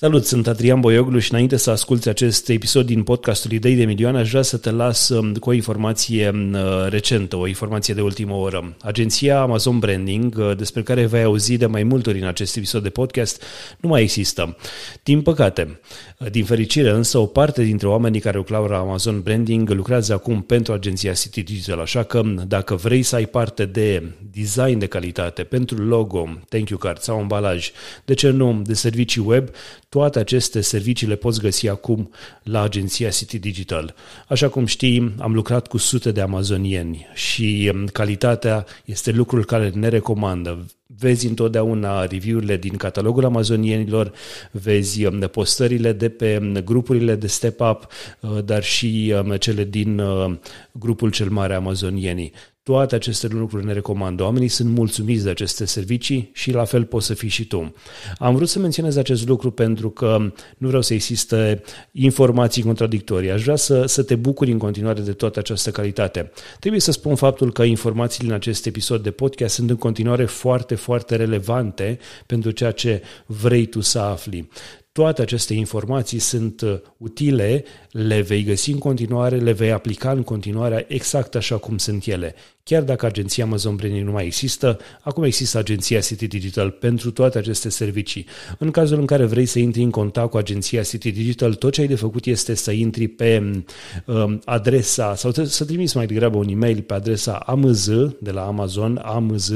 Salut, sunt Adrian Boioglu și înainte să asculti acest episod din podcastul Idei de Milioane, aș vrea să te las um, cu o informație um, recentă, o informație de ultimă oră. Agenția Amazon Branding, uh, despre care vei auzi de mai multe ori în acest episod de podcast, nu mai există. Din păcate, uh, din fericire însă, o parte dintre oamenii care lucrau la Amazon Branding lucrează acum pentru agenția City Digital, așa că dacă vrei să ai parte de design de calitate pentru logo, thank you card sau ambalaj, de ce nu, de servicii web, toate aceste servicii le poți găsi acum la agenția City Digital. Așa cum știi, am lucrat cu sute de amazonieni și um, calitatea este lucrul care ne recomandă. Vezi întotdeauna review-urile din catalogul amazonienilor, vezi um, postările de pe um, grupurile de Step Up, uh, dar și cele din uh, grupul cel mare amazonienii. Toate aceste lucruri ne recomandă. Oamenii sunt mulțumiți de aceste servicii și la fel poți să fii și tu. Am vrut să menționez acest lucru pentru că nu vreau să existe informații contradictorii. Aș vrea să, să te bucuri în continuare de toată această calitate. Trebuie să spun faptul că informațiile în acest episod de podcast sunt în continuare foarte, foarte relevante pentru ceea ce vrei tu să afli. Toate aceste informații sunt uh, utile, le vei găsi în continuare, le vei aplica în continuare exact așa cum sunt ele. Chiar dacă agenția Amazon Branding nu mai există, acum există agenția City Digital pentru toate aceste servicii. În cazul în care vrei să intri în contact cu agenția City Digital, tot ce ai de făcut este să intri pe um, adresa sau să trimiți mai degrabă un e-mail pe adresa amz de la Amazon, amz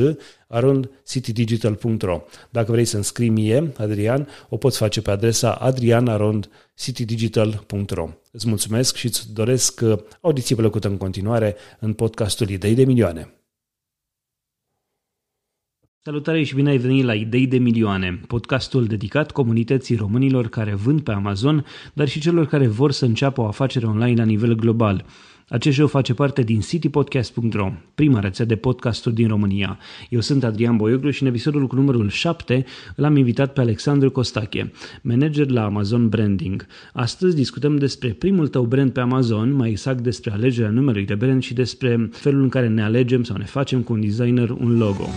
arondcitydigital.ro. Dacă vrei să înscrii mie, Adrian, o poți face pe adresa adrianarondcitydigital.ro. Îți mulțumesc și îți doresc uh, audiție plăcută în continuare în podcastul Idei de Milioane. Salutare și bine ai venit la Idei de Milioane, podcastul dedicat comunității românilor care vând pe Amazon, dar și celor care vor să înceapă o afacere online la nivel global – acest show face parte din citypodcast.ro, prima rețea de podcasturi din România. Eu sunt Adrian Boioglu și în episodul cu numărul 7 l-am invitat pe Alexandru Costache, manager la Amazon Branding. Astăzi discutăm despre primul tău brand pe Amazon, mai exact despre alegerea numelui de brand și despre felul în care ne alegem sau ne facem cu un designer un logo.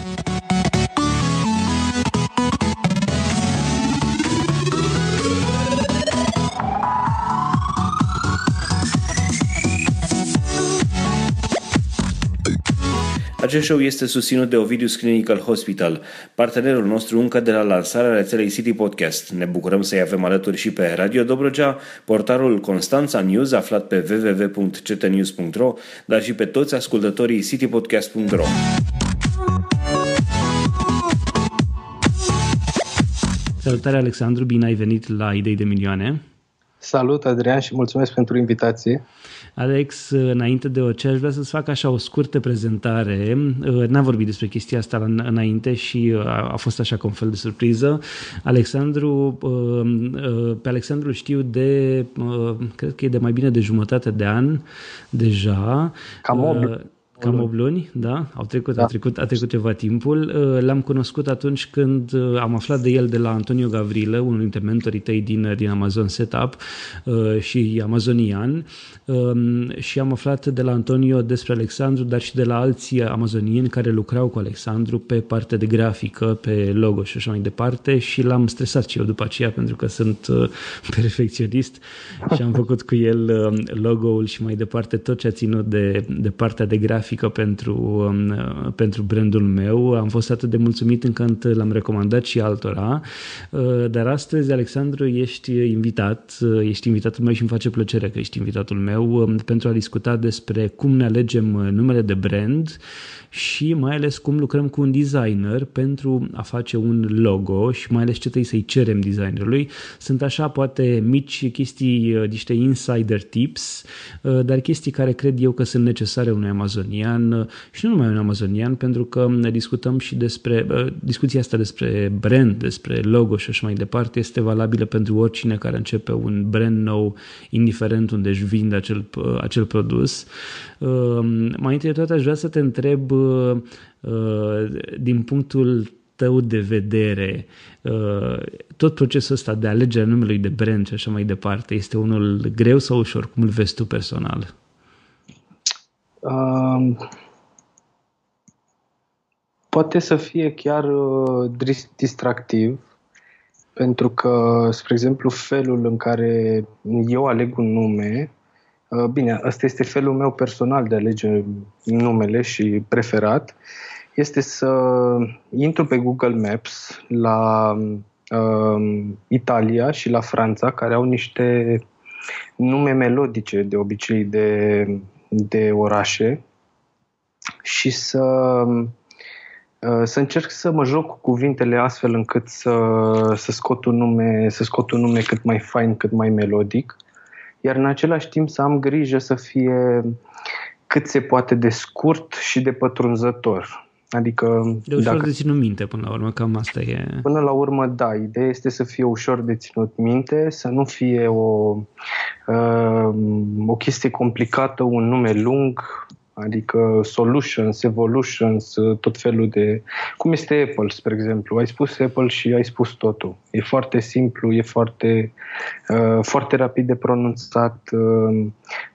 Acest show este susținut de Ovidius Clinical Hospital, partenerul nostru încă de la lansarea rețelei City Podcast. Ne bucurăm să-i avem alături și pe Radio Dobrogea, portarul Constanța News aflat pe www.ctnews.ro, dar și pe toți ascultătorii citypodcast.ro. Salutare Alexandru, bine ai venit la Idei de Milioane. Salut Adrian și mulțumesc pentru invitație. Alex, înainte de orice, aș vrea să-ți fac așa o scurtă prezentare. N-am vorbit despre chestia asta înainte și uh, a fost așa ca un fel de surpriză. Alexandru, uh, uh, pe Alexandru știu de, cred că e de mai bine de jumătate de an deja. Cam 8, Cam 8 luni, da? Au trecut, da. A, trecut, a trecut ceva timpul. Uh, l-am cunoscut atunci când uh, am aflat de el de la Antonio Gavrilă, unul dintre mentorii tăi din, din Amazon Setup uh, și Amazonian um, și am aflat de la Antonio despre Alexandru, dar și de la alții amazonieni care lucrau cu Alexandru pe partea de grafică, pe logo și așa mai departe și l-am stresat și eu după aceea pentru că sunt perfecționist și am făcut cu el logo-ul și mai departe tot ce a ținut de, de partea de grafică grafică pentru, um, pentru brandul meu. Am fost atât de mulțumit încât l-am recomandat și altora. Uh, dar astăzi, Alexandru, ești invitat, uh, ești invitatul meu și îmi face plăcere că ești invitatul meu um, pentru a discuta despre cum ne alegem numele de brand și mai ales cum lucrăm cu un designer pentru a face un logo și mai ales ce trebuie să-i cerem designerului. Sunt așa poate mici chestii, uh, niște insider tips, uh, dar chestii care cred eu că sunt necesare unui amazonian uh, și nu numai un amazonian, pentru că ne discutăm și despre, discuția asta despre brand, despre logo și așa mai departe este valabilă pentru oricine care începe un brand nou, indiferent unde își vinde acel, acel produs. Mai întâi de toate aș vrea să te întreb Uh, uh, din punctul tău de vedere, uh, tot procesul ăsta de alegerea numelui de brand și așa mai departe, este unul greu sau ușor? Cum îl vezi tu personal? Um, poate să fie chiar uh, distractiv, pentru că, spre exemplu, felul în care eu aleg un nume, uh, bine, ăsta este felul meu personal de a alege numele și preferat, este să intru pe Google Maps la uh, Italia și la Franța, care au niște nume melodice de obicei de, de orașe și să Uh, să încerc să mă joc cu cuvintele astfel încât să, să, scot un nume, să scot un nume cât mai fain, cât mai melodic, iar în același timp să am grijă să fie cât se poate de scurt și de pătrunzător. Adică, de ușor dacă, de ținut minte până la urmă, cam asta e. Până la urmă, da, ideea este să fie ușor de ținut minte, să nu fie o, uh, o chestie complicată, un nume lung, adică solutions, evolutions, tot felul de... Cum este Apple, spre exemplu. Ai spus Apple și ai spus totul. E foarte simplu, e foarte, uh, foarte rapid de pronunțat, uh,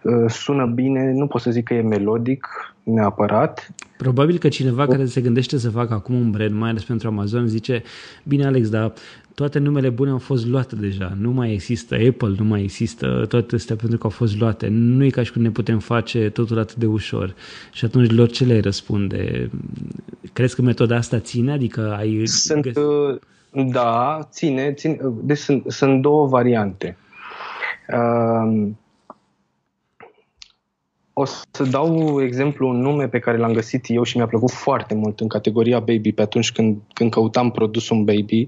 uh, sună bine, nu pot să zic că e melodic neapărat. Probabil că cineva care se gândește să facă acum un brand, mai ales pentru Amazon, zice, bine Alex, dar toate numele bune au fost luate deja. Nu mai există Apple, nu mai există toate astea pentru că au fost luate. Nu e ca și cum ne putem face totul atât de ușor. Și atunci lor ce le răspunde? Crezi că metoda asta ține? Adică ai... Sunt, găs... Uh, da, ține. ține. Deci sunt, sunt două variante. Uh, o să dau exemplu un nume pe care l-am găsit eu și mi-a plăcut foarte mult în categoria baby pe atunci când, când căutam produsul baby.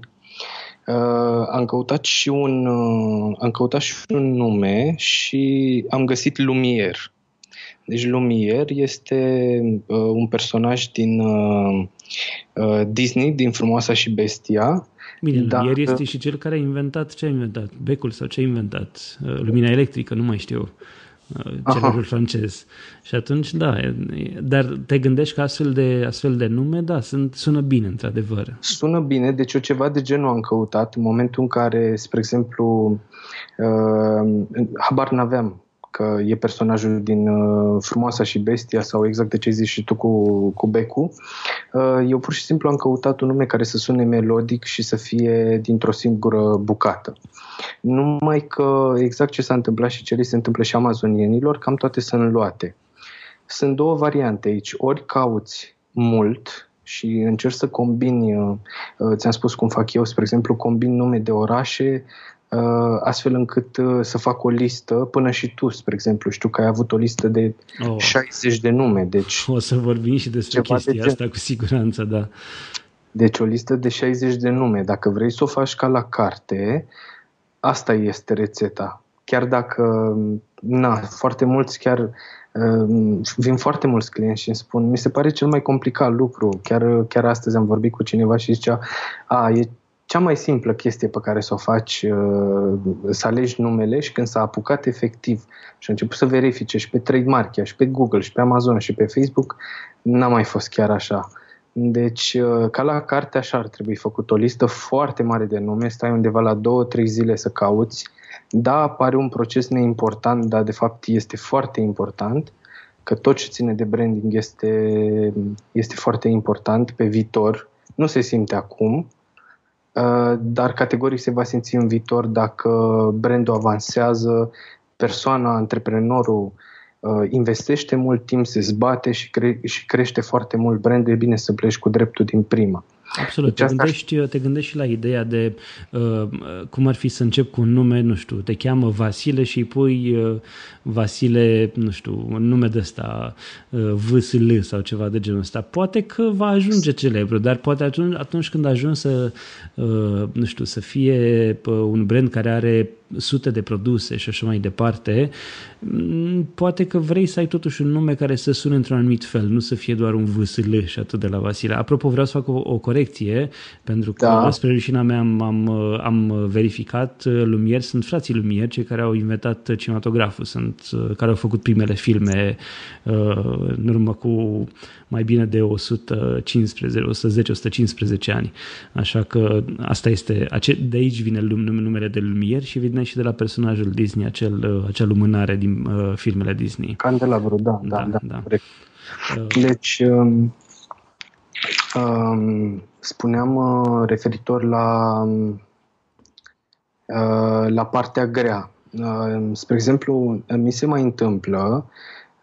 Uh, am căutat și un uh, am căutat și un nume și am găsit Lumier. Deci Lumier este uh, un personaj din uh, uh, Disney, din Frumoasa și Bestia. Bine, dacă... Lumier este și cel care a inventat, ce a inventat? Becul sau ce a inventat? Uh, lumina electrică, nu mai știu celebrul francez. Și atunci, da, dar te gândești că astfel de, astfel de nume, da, sunt, sună bine, într-adevăr. Sună bine, deci eu ceva de genul am căutat în momentul în care, spre exemplu, uh, habar n-aveam că e personajul din uh, Frumoasa și Bestia sau exact de ce zici și tu cu, cu Becu. Uh, eu pur și simplu am căutat un nume care să sune melodic și să fie dintr-o singură bucată. Numai că exact ce s-a întâmplat și ce li se întâmplă și amazonienilor, cam toate sunt luate. Sunt două variante aici. Ori cauți mult și încerci să combini, uh, uh, ți-am spus cum fac eu, spre exemplu, combin nume de orașe Uh, astfel încât uh, să fac o listă până și tu, spre exemplu. Știu că ai avut o listă de oh. 60 de nume. Deci o să vorbim și despre chestia de asta cu siguranță, da. Deci o listă de 60 de nume. Dacă vrei să o faci ca la carte, asta este rețeta. Chiar dacă, na, foarte mulți chiar uh, vin foarte mulți clienți și îmi spun, mi se pare cel mai complicat lucru. Chiar, chiar astăzi am vorbit cu cineva și zicea, a, e cea mai simplă chestie pe care să o faci, uh, să alegi numele și când s-a apucat efectiv și a început să verifice și pe Trademark, și pe Google, și pe Amazon, și pe Facebook, n-a mai fost chiar așa. Deci, uh, ca la carte, așa ar trebui făcut o listă foarte mare de nume, stai undeva la 2-3 zile să cauți. Da, pare un proces neimportant, dar de fapt este foarte important, că tot ce ține de branding este, este foarte important pe viitor. Nu se simte acum, Uh, dar categoric se va simți în viitor dacă brandul avansează, persoana, antreprenorul uh, investește mult timp, se zbate și, cre- și crește foarte mult brand, e bine să pleci cu dreptul din prima. Absolut. Deci te, gândești, te gândești și la ideea de uh, cum ar fi să încep cu un nume, nu știu, te cheamă Vasile și îi pui uh, Vasile, nu știu, un nume de ăsta, uh, VSL sau ceva de genul ăsta. Poate că va ajunge celebru, dar poate atunci, atunci când ajungi să, uh, nu știu, să fie uh, un brand care are sute de produse și așa mai departe, mm, poate că vrei să ai totuși un nume care să sune într-un anumit fel, nu să fie doar un VSL și atât de la Vasile. Apropo, vreau să fac o, o corecție, pentru că da. spre rușina mea am, am, am verificat, Lumier sunt frații Lumier, cei care au inventat cinematograful, sunt care au făcut primele filme uh, în urmă cu mai bine de 115, 110-115 ani. Așa că asta este, de aici vine numele de Lumier și vine și de la personajul Disney, acel, uh, acea lumânare din uh, filmele Disney. Candelabru, da, da, da. da, da. Corect. Uh. Deci, um, um, spuneam uh, referitor la um, uh, la partea grea. Uh, spre exemplu, mi se mai întâmplă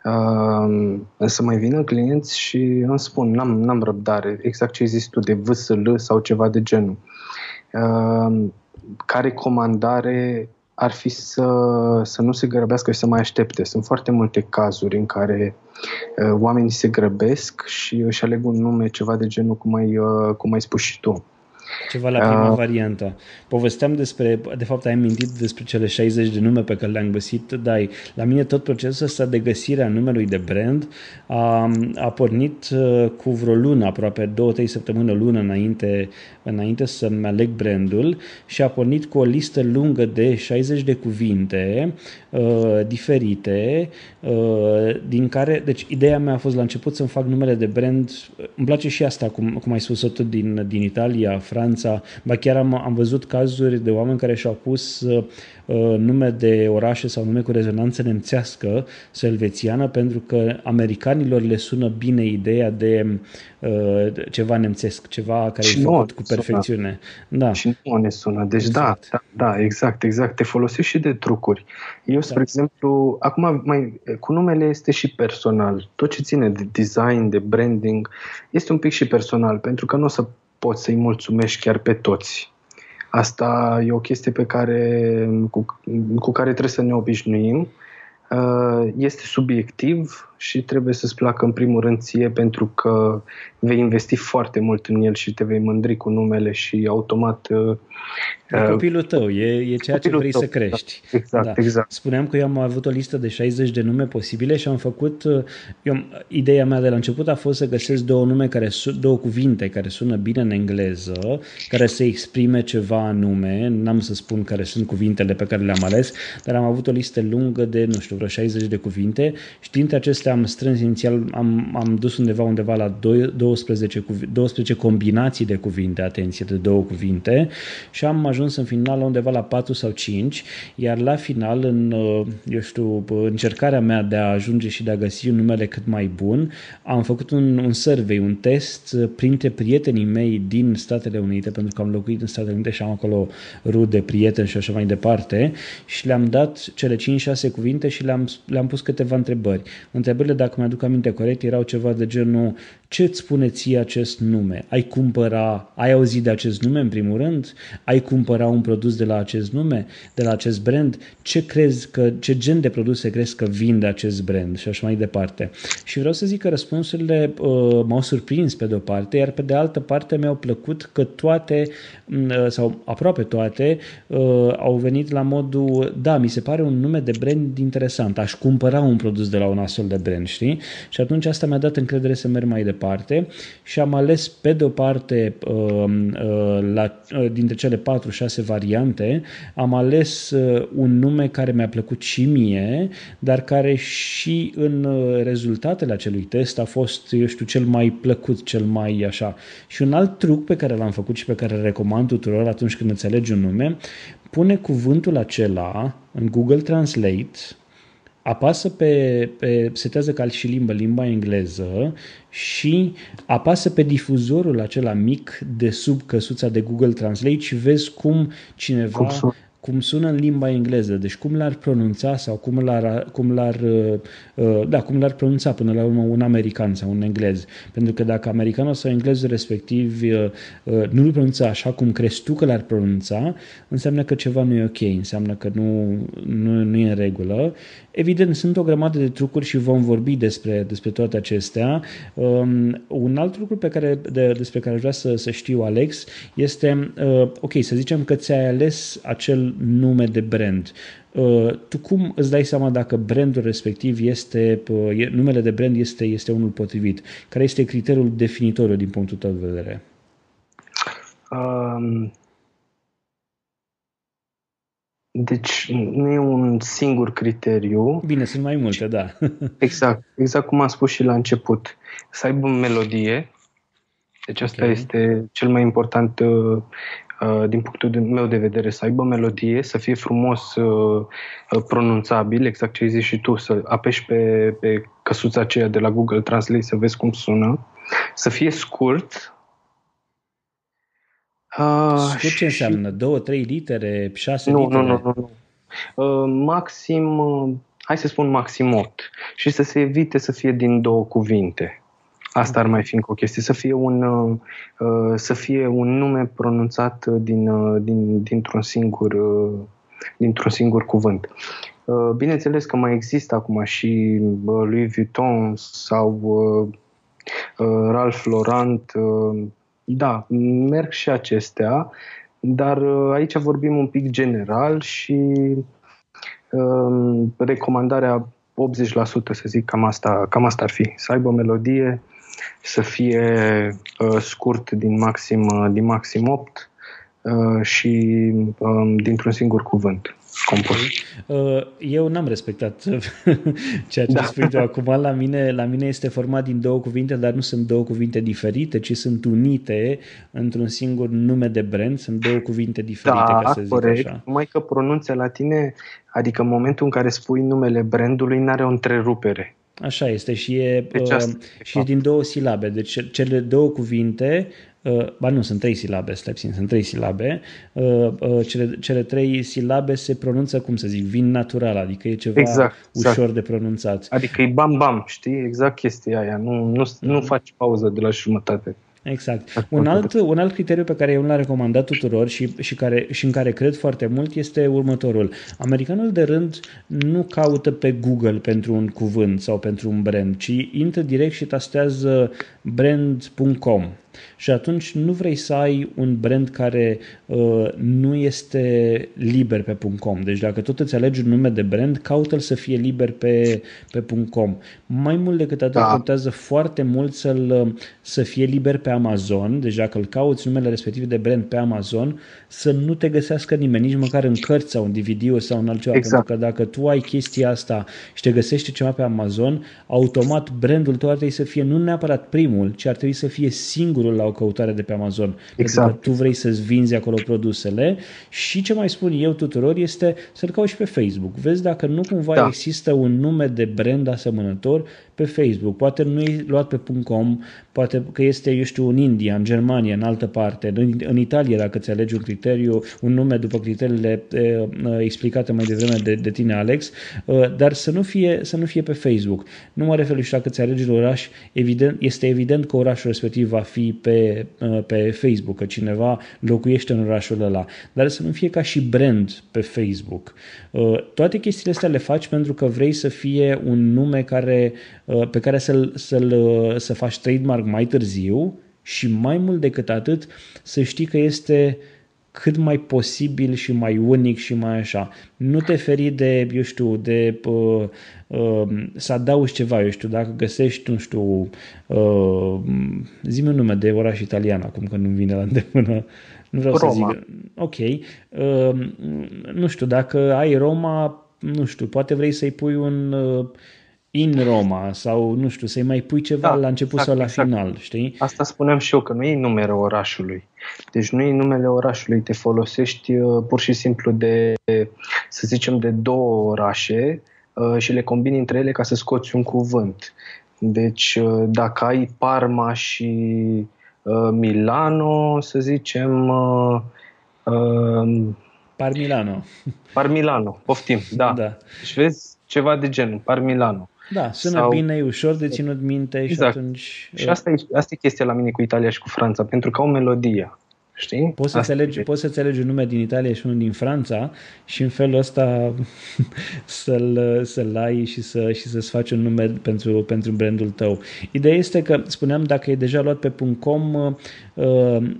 uh, să mai vină clienți și îmi spun, n-am, n-am răbdare, exact ce ai zis tu, de VSL sau ceva de genul. Uh, care comandare ar fi să, să nu se grăbească și să mai aștepte. Sunt foarte multe cazuri în care uh, oamenii se grăbesc și își aleg un nume, ceva de genul cum ai, uh, cum ai spus și tu. Ceva la prima uh, variantă. Povesteam despre, de fapt ai amintit despre cele 60 de nume pe care le-am găsit, dar la mine tot procesul ăsta de găsire a numelui de brand a, a pornit uh, cu vreo lună, aproape două, trei săptămâni, o lună înainte, înainte să-mi aleg brandul și a pornit cu o listă lungă de 60 de cuvinte uh, diferite, uh, din care, deci ideea mea a fost la început să-mi fac numele de brand, îmi place și asta, cum, cum ai spus-o tu din, din Italia, Franța, ba chiar am, am văzut cazuri de oameni care și-au pus uh, Uh, nume de orașe sau nume cu rezonanță nemțească sau elvețiană, pentru că americanilor le sună bine ideea de uh, ceva nemțesc, ceva care și e făcut cu perfecțiune. Sună. Da. Și nu ne sună. Deci da, exact. da, da, da, exact, exact. Te folosești și de trucuri. Eu, exact. spre exemplu, acum mai, cu numele este și personal. Tot ce ține de design, de branding, este un pic și personal, pentru că nu o să poți să-i mulțumești chiar pe toți. Asta e o chestie pe care, cu, cu care trebuie să ne obișnuim. Uh, este subiectiv și trebuie să-ți placă în primul rând ție pentru că vei investi foarte mult în el și te vei mândri cu numele și automat... Uh, e copilul tău, e, e ceea ce vrei tău, să crești. Da, exact, da. exact. Spuneam că eu am avut o listă de 60 de nume posibile și am făcut... Uh, eu, ideea mea de la început a fost să găsesc două nume, care două cuvinte care sună bine în engleză, care să exprime ceva anume. N-am să spun care sunt cuvintele pe care le-am ales, dar am avut o listă lungă de, nu știu, vreo 60 de cuvinte și dintre acestea am strâns inițial, am, am dus undeva undeva la 12, 12 combinații de cuvinte, atenție, de două cuvinte și am ajuns în final undeva la 4 sau 5, iar la final, în, uh, eu știu, încercarea mea de a ajunge și de a găsi un numele cât mai bun, am făcut un, un survey, un test uh, printre prietenii mei din Statele Unite, pentru că am locuit în Statele Unite și am acolo rude, prieteni și așa mai departe, și le-am dat cele 5-6 cuvinte și le-am, le-am pus câteva întrebări. Întrebări întrebările, dacă mi-aduc aminte corect, erau ceva de genul ce îți spune ție acest nume? Ai cumpăra, ai auzit de acest nume în primul rând? Ai cumpăra un produs de la acest nume, de la acest brand? Ce crezi că, ce gen de produse crezi că vinde acest brand? Și așa mai departe. Și vreau să zic că răspunsurile uh, m-au surprins pe de o parte, iar pe de altă parte mi-au plăcut că toate, uh, sau aproape toate, uh, au venit la modul, da, mi se pare un nume de brand interesant, aș cumpăra un produs de la un astfel de brand, știi? Și atunci asta mi-a dat încredere să merg mai departe departe și am ales pe de o parte um, uh, la, uh, dintre cele 4-6 variante am ales uh, un nume care mi-a plăcut și mie, dar care și în rezultatele acelui test a fost, eu știu, cel mai plăcut, cel mai așa. Și un alt truc pe care l-am făcut și pe care îl recomand tuturor atunci când îți alegi un nume, pune cuvântul acela în Google Translate apasă pe, pe setează ca și limbă, limba engleză și apasă pe difuzorul acela mic de sub căsuța de Google Translate și vezi cum cineva cum cum sună în limba engleză, deci cum l-ar pronunța sau cum l-ar, cum l-ar, uh, uh, da, cum l-ar pronunța până la urmă un american sau un englez. Pentru că dacă americanul sau englezul respectiv uh, nu îl pronunța așa cum crezi tu că l-ar pronunța, înseamnă că ceva nu e ok, înseamnă că nu, nu, nu e în regulă. Evident, sunt o grămadă de trucuri și vom vorbi despre, despre toate acestea. Um, un alt lucru pe care, de, despre care vreau să, să știu, Alex, este, uh, ok, să zicem că ți-ai ales acel nume de brand. Uh, tu cum îți dai seama dacă brandul respectiv este, uh, numele de brand este, este unul potrivit? Care este criteriul definitoriu din punctul tău de vedere? Um, deci nu e un singur criteriu. Bine, sunt mai multe, da. exact, exact cum am spus și la început. Să aibă melodie, deci asta okay. este cel mai important uh, Uh, din punctul meu de vedere, să aibă melodie, să fie frumos uh, uh, pronunțabil, exact ce ai zis și tu, să apeși pe, pe căsuța aceea de la Google Translate să vezi cum sună, să fie scurt, Uh, Scurt ce înseamnă? Două, trei litere, șase nu, litere? Nu, nu, nu. Uh, maxim, uh, hai să spun maxim 8. Și să se evite să fie din două cuvinte. Asta ar mai fi încă o chestie, să fie un, uh, uh să fie un nume pronunțat din, uh, din, dintr-un singur uh, dintr-un singur cuvânt. Uh, bineînțeles că mai există acum și Louis Vuitton sau Ralph Lauren, da, merg și acestea, dar aici vorbim un pic general și recomandarea 80% să zic, cam asta, cam asta ar fi. Să aibă melodie, să fie uh, scurt din maxim, din maxim 8 uh, și um, dintr-un singur cuvânt compus. Uh, eu n-am respectat ceea ce da. spui tu acum. La mine, la mine este format din două cuvinte, dar nu sunt două cuvinte diferite, ci sunt unite într-un singur nume de brand. Sunt două cuvinte diferite, da, ca să zic corect. așa. Mai că pronunția la tine, adică în momentul în care spui numele brandului, n-are o întrerupere. Așa este și e, deci uh, și e din două silabe. Deci cele două cuvinte Uh, ba nu, sunt trei silabe, stai puțin, sunt trei silabe. Uh, uh, cele, cele trei silabe se pronunță, cum să zic, vin natural, adică e ceva exact, exact. ușor de pronunțat. Adică e bam-bam, știi? Exact chestia aia. Nu, nu, mm-hmm. nu faci pauză de la jumătate. Exact. Un alt, un alt criteriu pe care eu l-am recomandat tuturor și, și, care, și în care cred foarte mult este următorul. Americanul de rând nu caută pe Google pentru un cuvânt sau pentru un brand, ci intră direct și tastează brand.com și atunci nu vrei să ai un brand care uh, nu este liber pe .com. Deci dacă tot îți alegi un nume de brand, caută-l să fie liber pe, pe .com. Mai mult decât atât, da. contează foarte mult să-l, să fie liber pe Amazon, deci dacă îl cauți numele respectiv de brand pe Amazon, să nu te găsească nimeni, nici măcar în cărți sau în DVD sau în altceva, exact. pentru că dacă tu ai chestia asta și te găsești ceva pe Amazon, automat brandul tău ar trebui să fie nu neapărat primul, ci ar trebui să fie singurul la o căutare de pe Amazon. Exact. Pentru că tu vrei să-ți vinzi acolo produsele și ce mai spun eu tuturor este să-l cauți și pe Facebook. Vezi dacă nu cumva da. există un nume de brand asemănător pe Facebook. Poate nu e luat pe .com, poate că este, eu știu, în India, în Germania, în altă parte, în, în Italia, dacă ți alegi un criteriu, un nume după criteriile e, explicate mai devreme de, de tine, Alex, dar să nu, fie, să nu fie pe Facebook. Nu mă refer și dacă ți alegi un oraș, evident, este evident că orașul respectiv va fi pe, pe Facebook, că cineva locuiește în orașul ăla, dar să nu fie ca și brand pe Facebook. Toate chestiile astea le faci pentru că vrei să fie un nume care Uh, pe care să-l, să-l, uh, să faci trademark mai târziu și mai mult decât atât să știi că este cât mai posibil și mai unic și mai așa. Nu te feri de, eu știu, de uh, uh, să adaugi ceva, eu știu, dacă găsești, nu știu, uh, zi un nume de oraș italian acum că nu vine la îndemână. Nu vreau Roma. să zic. Ok. Uh, nu știu, dacă ai Roma, nu știu, poate vrei să-i pui un... Uh, in Roma sau, nu știu, să-i mai pui ceva da, la început exact, sau la exact. final, știi? Asta spuneam și eu, că nu e numele orașului. Deci nu e numele orașului, te folosești uh, pur și simplu de, să zicem, de două orașe uh, și le combini între ele ca să scoți un cuvânt. Deci uh, dacă ai Parma și Milano, să zicem... Parmilano. Parmilano, poftim, da. da. Deci vezi, ceva de genul, Parmilano. Da, sună sau... bine, e ușor de ținut minte exact. și atunci... Și asta e, asta e chestia la mine cu Italia și cu Franța, pentru că au melodie. Știi? Poți, să alegi, poți să-ți alegi un nume din Italia și unul din Franța și în felul ăsta să-l, să-l ai și, să, și să-ți faci un nume pentru, pentru brandul tău. Ideea este că, spuneam, dacă e deja luat pe .com, uh,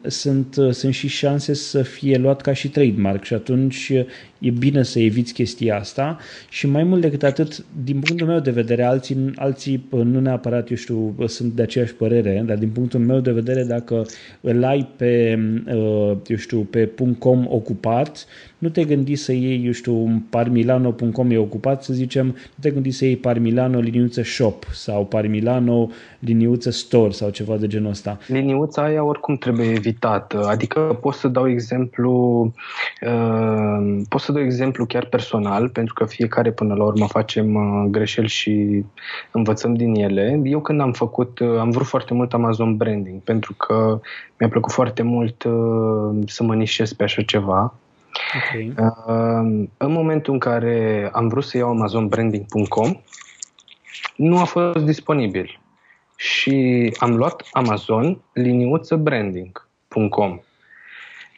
sunt, sunt și șanse să fie luat ca și trademark și atunci e bine să eviți chestia asta și mai mult decât atât, din punctul meu de vedere, alții, alții nu neapărat, eu știu, sunt de aceeași părere, dar din punctul meu de vedere, dacă îl ai pe, uh, eu știu, pe .com ocupat, nu te gândi să iei, eu știu, un parmilano.com e ocupat, să zicem, nu te gândi să iei parmilano liniuță shop sau parmilano liniuță store sau ceva de genul ăsta. Liniuța aia oricum trebuie evitată, adică pot să dau exemplu, uh, pot să dau exemplu chiar personal, pentru că fiecare până la urmă facem uh, greșeli și învățăm din ele. Eu când am făcut, uh, am vrut foarte mult Amazon branding, pentru că mi-a plăcut foarte mult uh, să mă nișez pe așa ceva. Okay. Uh, în momentul în care am vrut să iau amazonbranding.com, nu a fost disponibil. Și am luat Amazon liniuță branding.com.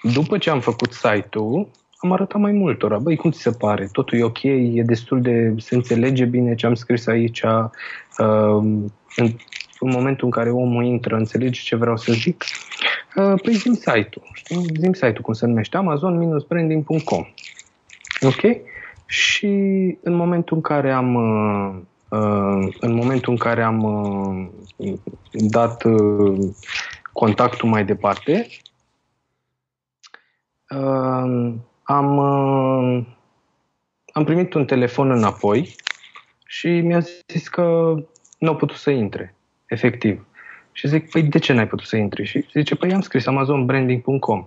După ce am făcut site-ul, am arătat mai multora. Băi, cum ți se pare? Totul e ok? E destul de... se înțelege bine ce am scris aici? Uh, în, în momentul în care omul intră, înțelege ce vreau să zic? Uh, păi zim site-ul. Știi? Zim site-ul, cum se numește? amazon-branding.com Ok? Și în momentul în care am uh, uh, în momentul în care am uh, dat uh, contactul mai departe, uh, am, uh, am primit un telefon înapoi și mi-a zis că nu au putut să intre, efectiv. Și zic, păi de ce n-ai putut să intri? Și zice, păi am scris amazonbranding.com.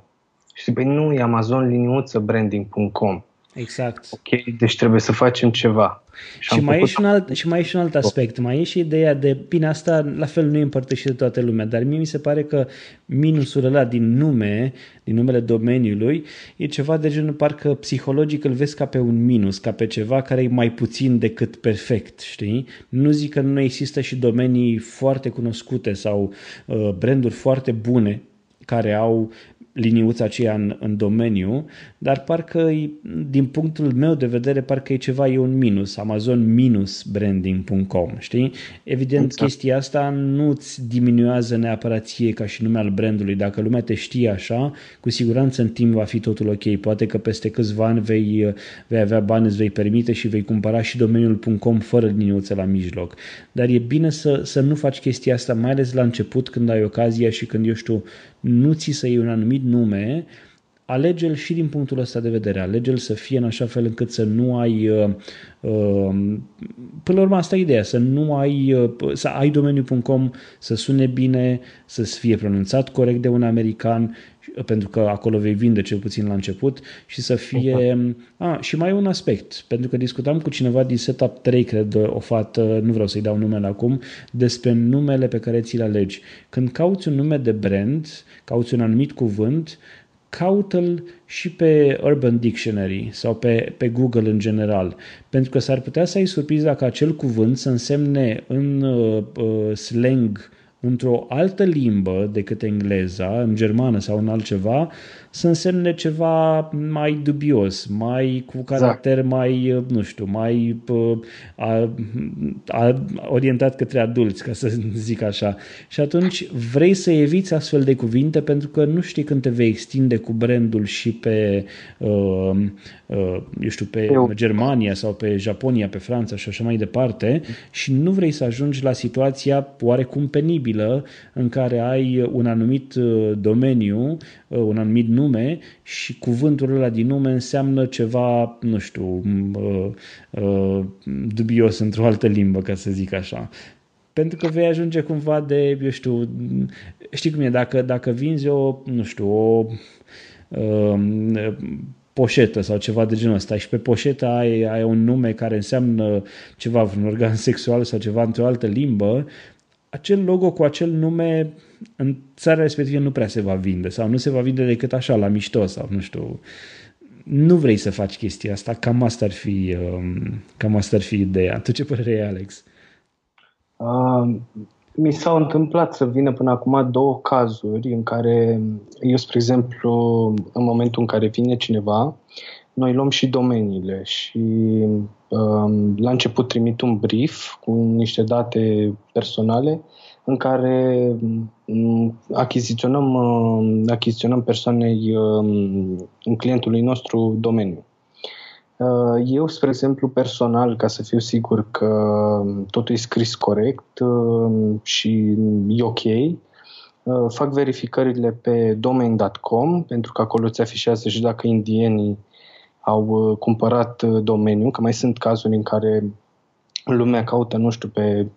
Și zic, păi nu, e amazon liniuță branding.com. Exact. Ok, deci trebuie să facem ceva. Și, și, mai, e și, un alt, și mai e și un alt aspect. Mai e și ideea de, bine, asta la fel nu e împărtășit de toată lumea, dar mie mi se pare că minusul ăla din nume, din numele domeniului, e ceva de genul parcă psihologic îl vezi ca pe un minus, ca pe ceva care e mai puțin decât perfect, știi? Nu zic că nu există și domenii foarte cunoscute sau uh, branduri foarte bune care au liniuța aceea în, în domeniu, dar parcă, din punctul meu de vedere, parcă e ceva, e un minus, amazon-branding.com, știi? Evident, exact. chestia asta nu-ți diminuează neapărat ție ca și nume al brandului. Dacă lumea te știe așa, cu siguranță în timp va fi totul ok. Poate că peste câțiva ani vei, vei avea bani, îți vei permite și vei cumpăra și domeniul.com fără liniuță la mijloc. Dar e bine să, să nu faci chestia asta, mai ales la început, când ai ocazia și când, eu știu, nu ți să iei un anumit nume, alege-l și din punctul ăsta de vedere, alege-l să fie în așa fel încât să nu ai, uh, uh, până la urmă asta e ideea, să nu ai, uh, să ai domeniu.com să sune bine, să fie pronunțat corect de un american, pentru că acolo vei vinde cel puțin la început și să fie... A, ah, și mai e un aspect, pentru că discutam cu cineva din Setup 3, cred, o fată, nu vreau să-i dau numele acum, despre numele pe care ți-l alegi. Când cauți un nume de brand, cauți un anumit cuvânt, caută-l și pe Urban Dictionary sau pe, pe Google în general, pentru că s-ar putea să ai surpriza că acel cuvânt să însemne în uh, uh, slang într-o altă limbă decât engleza, în germană sau în altceva, să însemne ceva mai dubios, mai cu exact. caracter exact. mai, nu știu, mai a, a, orientat către adulți, ca să zic așa. Și atunci vrei să eviți astfel de cuvinte pentru că nu știi când te vei extinde cu brandul și pe, uh, uh, eu știu, pe Eu. Germania sau pe Japonia, pe Franța și așa mai departe și nu vrei să ajungi la situația oarecum penibilă în care ai un anumit uh, domeniu, uh, un anumit nume nume și cuvântul ăla din nume înseamnă ceva, nu știu, uh, uh, dubios într-o altă limbă, ca să zic așa. Pentru că vei ajunge cumva de, eu știu, știi cum e, dacă, dacă vinzi o, nu știu, o uh, poșetă sau ceva de genul ăsta și pe poșetă ai, ai un nume care înseamnă ceva, un organ sexual sau ceva într-o altă limbă, acel logo cu acel nume în țara respectivă nu prea se va vinde sau nu se va vinde decât așa, la mișto sau nu știu. Nu vrei să faci chestia asta, cam asta ar fi, um, cam asta ar fi ideea. Tu ce părere ai, Alex? Uh, mi s-au întâmplat să vină până acum două cazuri în care eu, spre exemplu, în momentul în care vine cineva, noi luăm și domeniile și um, la început trimit un brief cu niște date personale în care mm, achiziționăm, uh, achiziționăm persoanei um, clientului nostru domeniu. Uh, eu, spre exemplu, personal, ca să fiu sigur că totul e scris corect uh, și e ok, fac verificările pe domain.com pentru că acolo îți afișează și dacă indienii au cumpărat domeniul, că mai sunt cazuri în care lumea caută, nu știu, pe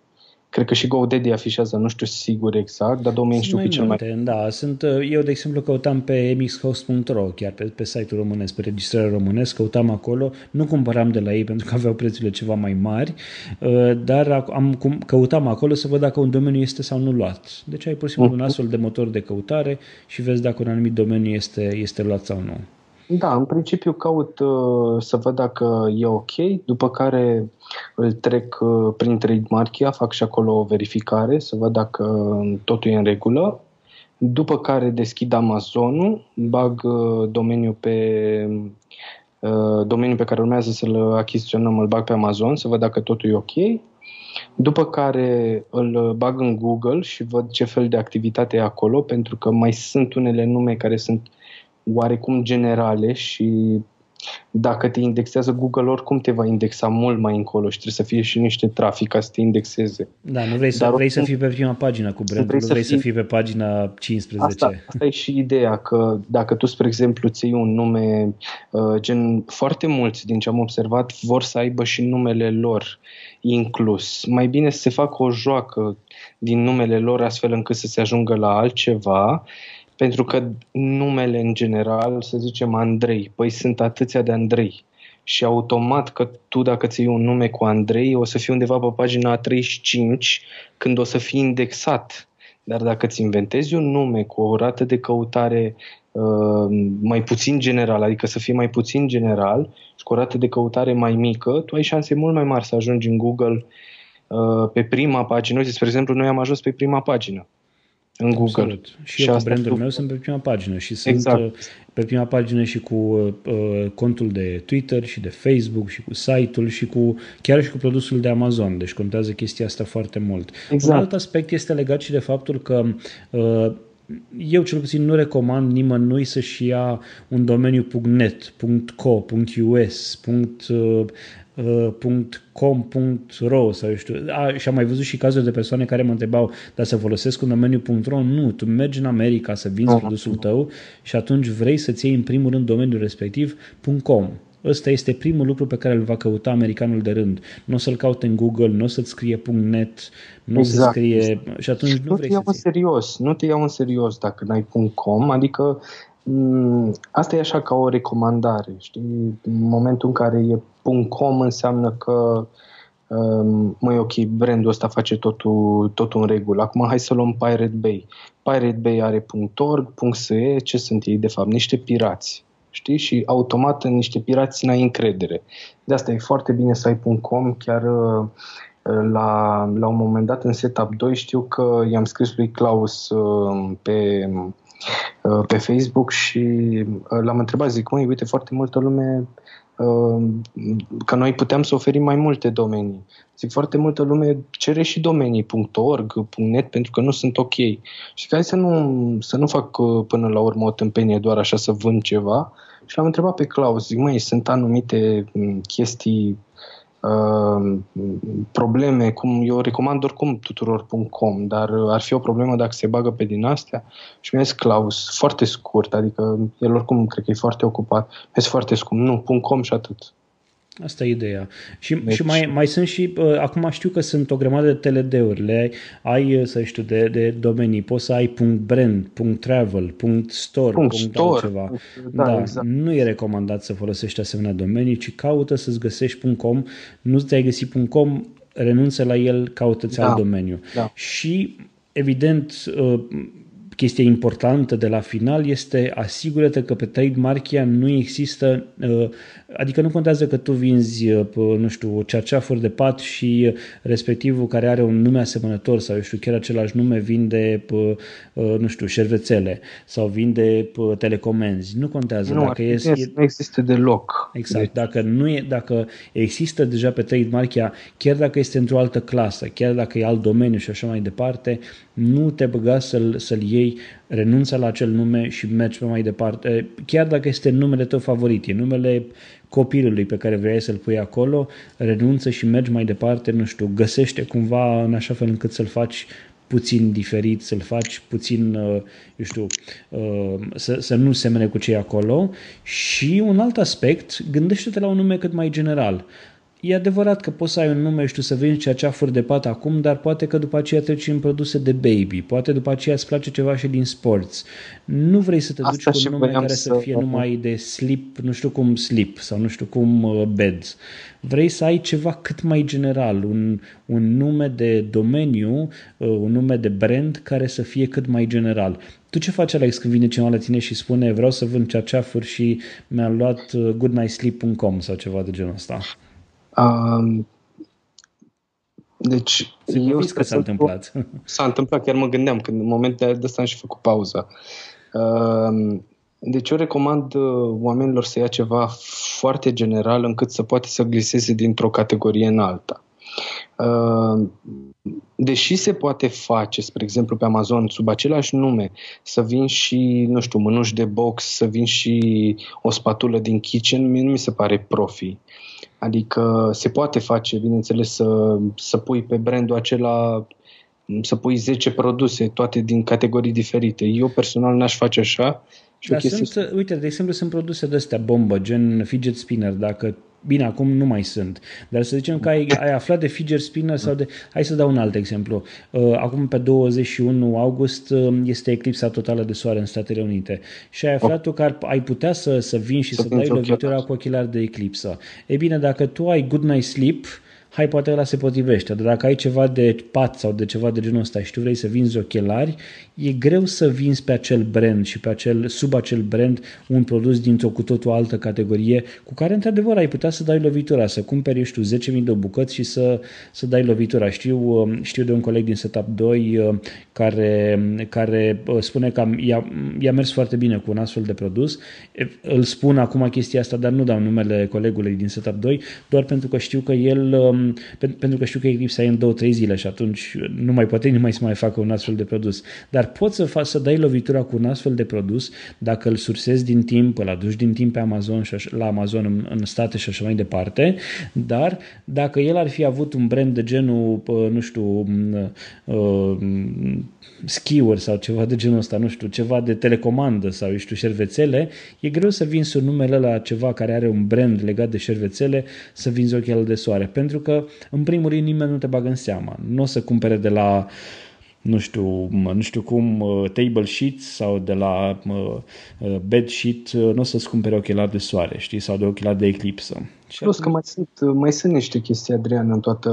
Cred că și GoDaddy afișează, nu știu sigur exact, dar domeniul știu că cel mai... Da, sunt, uh, eu de exemplu căutam pe mxhost.ro, chiar pe, pe site-ul românesc, pe registrarea românesc, căutam acolo, nu cumpăram de la ei pentru că aveau prețurile ceva mai mari, uh, dar am, căutam acolo să văd dacă un domeniu este sau nu luat. Deci ai pur și simplu un astfel de motor de căutare și vezi dacă un anumit domeniu este, este luat sau nu. Da, în principiu caut uh, să văd dacă e ok, după care îl trec uh, prin trademark fac și acolo o verificare să văd dacă totul e în regulă. După care deschid Amazonul, bag uh, domeniul pe uh, domeniul pe care urmează să-l achiziționăm, îl bag pe Amazon să văd dacă totul e ok. După care îl bag în Google și văd ce fel de activitate e acolo, pentru că mai sunt unele nume care sunt oarecum generale și dacă te indexează Google, oricum te va indexa mult mai încolo și trebuie să fie și niște trafic ca să te indexeze. Da, nu vrei, să, Dar vrei să fii pe prima pagină cu brandul, vrei, nu vrei să fii, să fii pe pagina 15. Asta, asta e și ideea, că dacă tu, spre exemplu, ți un nume, uh, gen foarte mulți din ce am observat vor să aibă și numele lor inclus. Mai bine să se facă o joacă din numele lor astfel încât să se ajungă la altceva pentru că numele în general, să zicem Andrei, păi sunt atâția de Andrei și automat că tu dacă ți un nume cu Andrei o să fii undeva pe pagina 35 când o să fii indexat. Dar dacă îți inventezi un nume cu o rată de căutare uh, mai puțin general, adică să fie mai puțin general și cu o rată de căutare mai mică, tu ai șanse mult mai mari să ajungi în Google uh, pe prima pagină. Uite, spre exemplu, noi am ajuns pe prima pagină în Google. Absolut. Și, și eu cu brandul meu sunt pe prima pagină și sunt exact. Uh, pe prima pagină și cu uh, contul de Twitter și de Facebook și cu site-ul și cu chiar și cu produsul de Amazon. Deci contează chestia asta foarte mult. Exact. Un alt aspect este legat și de faptul că uh, eu cel puțin nu recomand nimănui să-și ia un domeniu .net, .co, .us, .com.ro sau eu știu. A, și am mai văzut și cazuri de persoane care mă întrebau, dar să folosesc un domeniu .ro? Nu, tu mergi în America să vinzi uh-huh. produsul tău și atunci vrei să-ți iei în primul rând domeniul respectiv .com. Ăsta este primul lucru pe care îl va căuta americanul de rând. Nu o să-l caute în Google, nu o să-ți scrie .net, nu exact. o să scrie... Și atunci nu, nu vrei te iau în serios, nu te iau în serios dacă n-ai .com, adică Mm, asta e așa ca o recomandare, știi? În momentul în care e .com înseamnă că um, măi, ok, brandul ăsta face totul, totul în regulă. Acum hai să luăm Pirate Bay. Pirate Bay are .org, .se, ce sunt ei de fapt? Niște pirați. Știi? Și automat în niște pirați n-ai încredere. De asta e foarte bine să ai .com, chiar uh, la, la un moment dat în setup 2 știu că i-am scris lui Klaus uh, pe Uh, pe Facebook și uh, l-am întrebat, zic, măi, uite, foarte multă lume uh, că noi puteam să oferim mai multe domenii. Zic, foarte multă lume cere și domenii .org, .net pentru că nu sunt ok. Și ca să nu, să nu fac până la urmă o tâmpenie doar așa să vând ceva. Și l-am întrebat pe Claus, zic, măi, sunt anumite mm, chestii Uh, probleme, cum eu recomand oricum tuturor.com, dar ar fi o problemă dacă se bagă pe din astea și mi-a zis Claus, foarte scurt, adică el oricum cred că e foarte ocupat, mi foarte scurt, nu, .com și atât. Asta e ideea. Și, deci... și mai, mai sunt și, uh, acum știu că sunt o grămadă de TLD-uri, le ai, uh, să știu, de, de domenii, poți să ai .brand, .travel, .store, punct store. altceva. Da, da exact. Nu e recomandat să folosești asemenea domenii, ci caută să-ți găsești .com, nu ți-ai găsit .com, renunță la el, caută-ți da, alt domeniu. Da. Și, evident, uh, chestia importantă de la final este asigură-te că pe trademark nu există uh, Adică nu contează că tu vinzi, uh, nu știu, cearceafuri de pat și respectivul care are un nume asemănător sau, eu știu, chiar același nume vinde, uh, nu știu, șervețele sau vinde telecomenzi. Nu contează. Nu, dacă este, nu există deloc. Exact. Deci. Dacă, nu e, dacă există deja pe trademark chiar dacă este într-o altă clasă, chiar dacă e alt domeniu și așa mai departe, nu te băga să-l, să-l iei, renunță la acel nume și mergi pe mai departe. Chiar dacă este numele tău favorit, e numele copilului pe care vrei să-l pui acolo, renunță și mergi mai departe, nu știu, găsește cumva în așa fel încât să-l faci puțin diferit, să-l faci puțin, eu știu, să, să nu semene cu cei acolo și un alt aspect, gândește-te la un nume cât mai general. E adevărat că poți să ai un nume, știu, să vinzi ceaceafuri de pat acum, dar poate că după aceea treci în produse de baby, poate după aceea îți place ceva și din sports. Nu vrei să te duci Asta cu un nume care să, să fie numai de slip, nu știu cum slip sau nu știu cum uh, beds. Vrei să ai ceva cât mai general, un, un nume de domeniu, uh, un nume de brand care să fie cât mai general. Tu ce faci, Alex, când vine cineva la tine și spune vreau să vând ceaceafuri și mi-a luat uh, goodnightsleep.com sau ceva de genul ăsta? Um, deci, Se eu că s-a întâmplat. S-a întâmplat, chiar mă gândeam, când în momentul de ăsta am și făcut pauză. Uh, deci eu recomand uh, oamenilor să ia ceva foarte general încât să poate să gliseze dintr-o categorie în alta. Uh, deși se poate face, spre exemplu, pe Amazon, sub același nume, să vin și, nu știu, mânuși de box, să vin și o spatulă din kitchen, mie nu mi se pare profi. Adică se poate face, bineînțeles, să, să pui pe brandul acela să pui 10 produse, toate din categorii diferite. Eu personal n-aș face așa. Și Dar sunt, uite, de exemplu, sunt produse de astea bombă, gen fidget spinner, dacă Bine, acum nu mai sunt, dar să zicem că ai, ai aflat de fidget spinner sau de... Hai să dau un alt exemplu. Uh, acum pe 21 august uh, este eclipsa totală de soare în Statele Unite și ai aflat tu că ar, ai putea să, să vin și să, să dai lovitura cu ochelari de eclipsă. E bine, dacă tu ai Good Night Sleep, hai, poate ăla se potrivește. Dar dacă ai ceva de pat sau de ceva de genul ăsta și tu vrei să vinzi ochelari, e greu să vinzi pe acel brand și pe acel, sub acel brand un produs dintr-o cu totul altă categorie cu care, într-adevăr, ai putea să dai lovitura, să cumperi, știu, 10.000 de bucăți și să, să dai lovitura. Știu, um, știu de un coleg din Setup 2 uh, care, care uh, spune că i-a, i-a mers foarte bine cu un astfel de produs. Îl spun acum chestia asta, dar nu dau numele colegului din Setup 2, doar pentru că știu că el um, pentru că știu că eclipsa e în două, trei zile și atunci nu mai poate nimeni să mai facă un astfel de produs. Dar poți să, faci, să dai lovitura cu un astfel de produs dacă îl sursezi din timp, îl aduci din timp pe Amazon și așa, la Amazon în, în state și așa mai departe, dar dacă el ar fi avut un brand de genul, nu știu, uh, skier sau ceva de genul ăsta, nu știu, ceva de telecomandă sau, știu, șervețele, e greu să vinzi un numele la ceva care are un brand legat de șervețele, să vinzi ochelul de soare. Pentru că, în primul rând, nimeni nu te bagă în seama. Nu o să cumpere de la nu știu, nu știu cum, uh, table sheets sau de la uh, uh, bed sheet, nu o să-ți cumpere ochelari de soare, știi, sau de ochelari de eclipsă. Și Plus că mai sunt, mai sunt niște chestii, Adrian, în toată,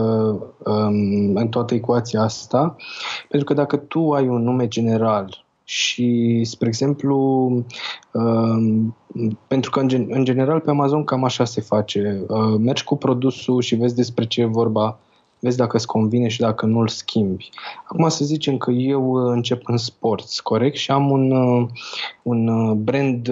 um, în toată ecuația asta, pentru că dacă tu ai un nume general și, spre exemplu, um, pentru că în, în general pe Amazon cam așa se face, uh, mergi cu produsul și vezi despre ce e vorba, vezi dacă îți convine și dacă nu îl schimbi. Acum să zicem că eu încep în sports, corect? Și am un, uh, un uh, brand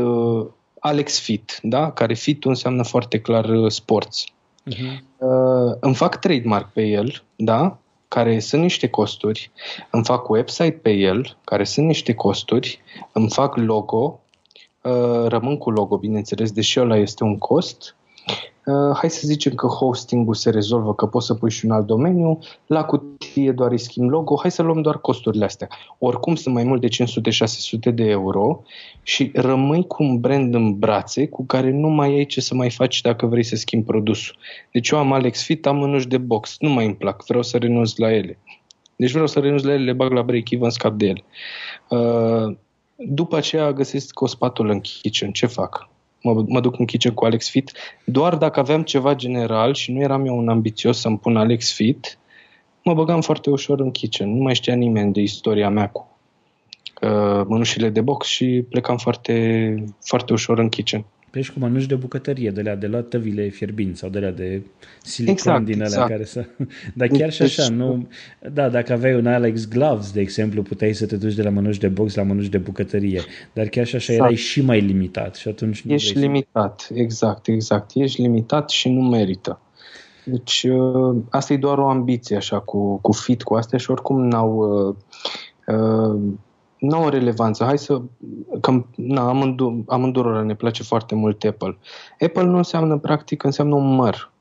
Alex Fit, da? care fit înseamnă foarte clar uh, sports. Uh-huh. Uh, îmi fac trademark pe el, da? care sunt niște costuri, îmi fac website pe el, care sunt niște costuri, îmi fac logo, uh, rămân cu logo, bineînțeles, deși ăla este un cost, Uh, hai să zicem că hosting-ul se rezolvă, că poți să pui și un alt domeniu, la cutie doar îi schimb logo, hai să luăm doar costurile astea. Oricum sunt mai mult de 500-600 de euro și rămâi cu un brand în brațe cu care nu mai ai ce să mai faci dacă vrei să schimbi produsul. Deci eu am Alex Fit, am mânuși de box, nu mai îmi plac, vreau să renunț la ele. Deci vreau să renunț la ele, le bag la break-even, scap de ele. Uh, după aceea găsesc o spatulă în kitchen. Ce fac? Mă, mă duc în kitchen cu Alex Fit, doar dacă aveam ceva general și nu eram eu un ambițios să-mi pun Alex Fit, mă băgam foarte ușor în kitchen. Nu mai știa nimeni de istoria mea cu uh, mânușile de box și plecam foarte, foarte ușor în kitchen. Pleci cu mănuși de bucătărie, de la de la tăvile fierbinți sau de la de silicon exact, din alea exact. care să... Dar chiar și așa, deci, nu... Da, dacă aveai un Alex Gloves, de exemplu, puteai să te duci de la mănuși de box la mănuși de bucătărie. Dar chiar și așa exact. erai și mai limitat și atunci nu Ești limitat, să... exact, exact. Ești limitat și nu merită. Deci uh, asta e doar o ambiție așa cu, cu fit, cu astea și oricum n-au... Uh, uh, nu au relevanță. Hai să... Că, na, amândurora ne place foarte mult Apple. Apple nu înseamnă, practic, înseamnă un măr.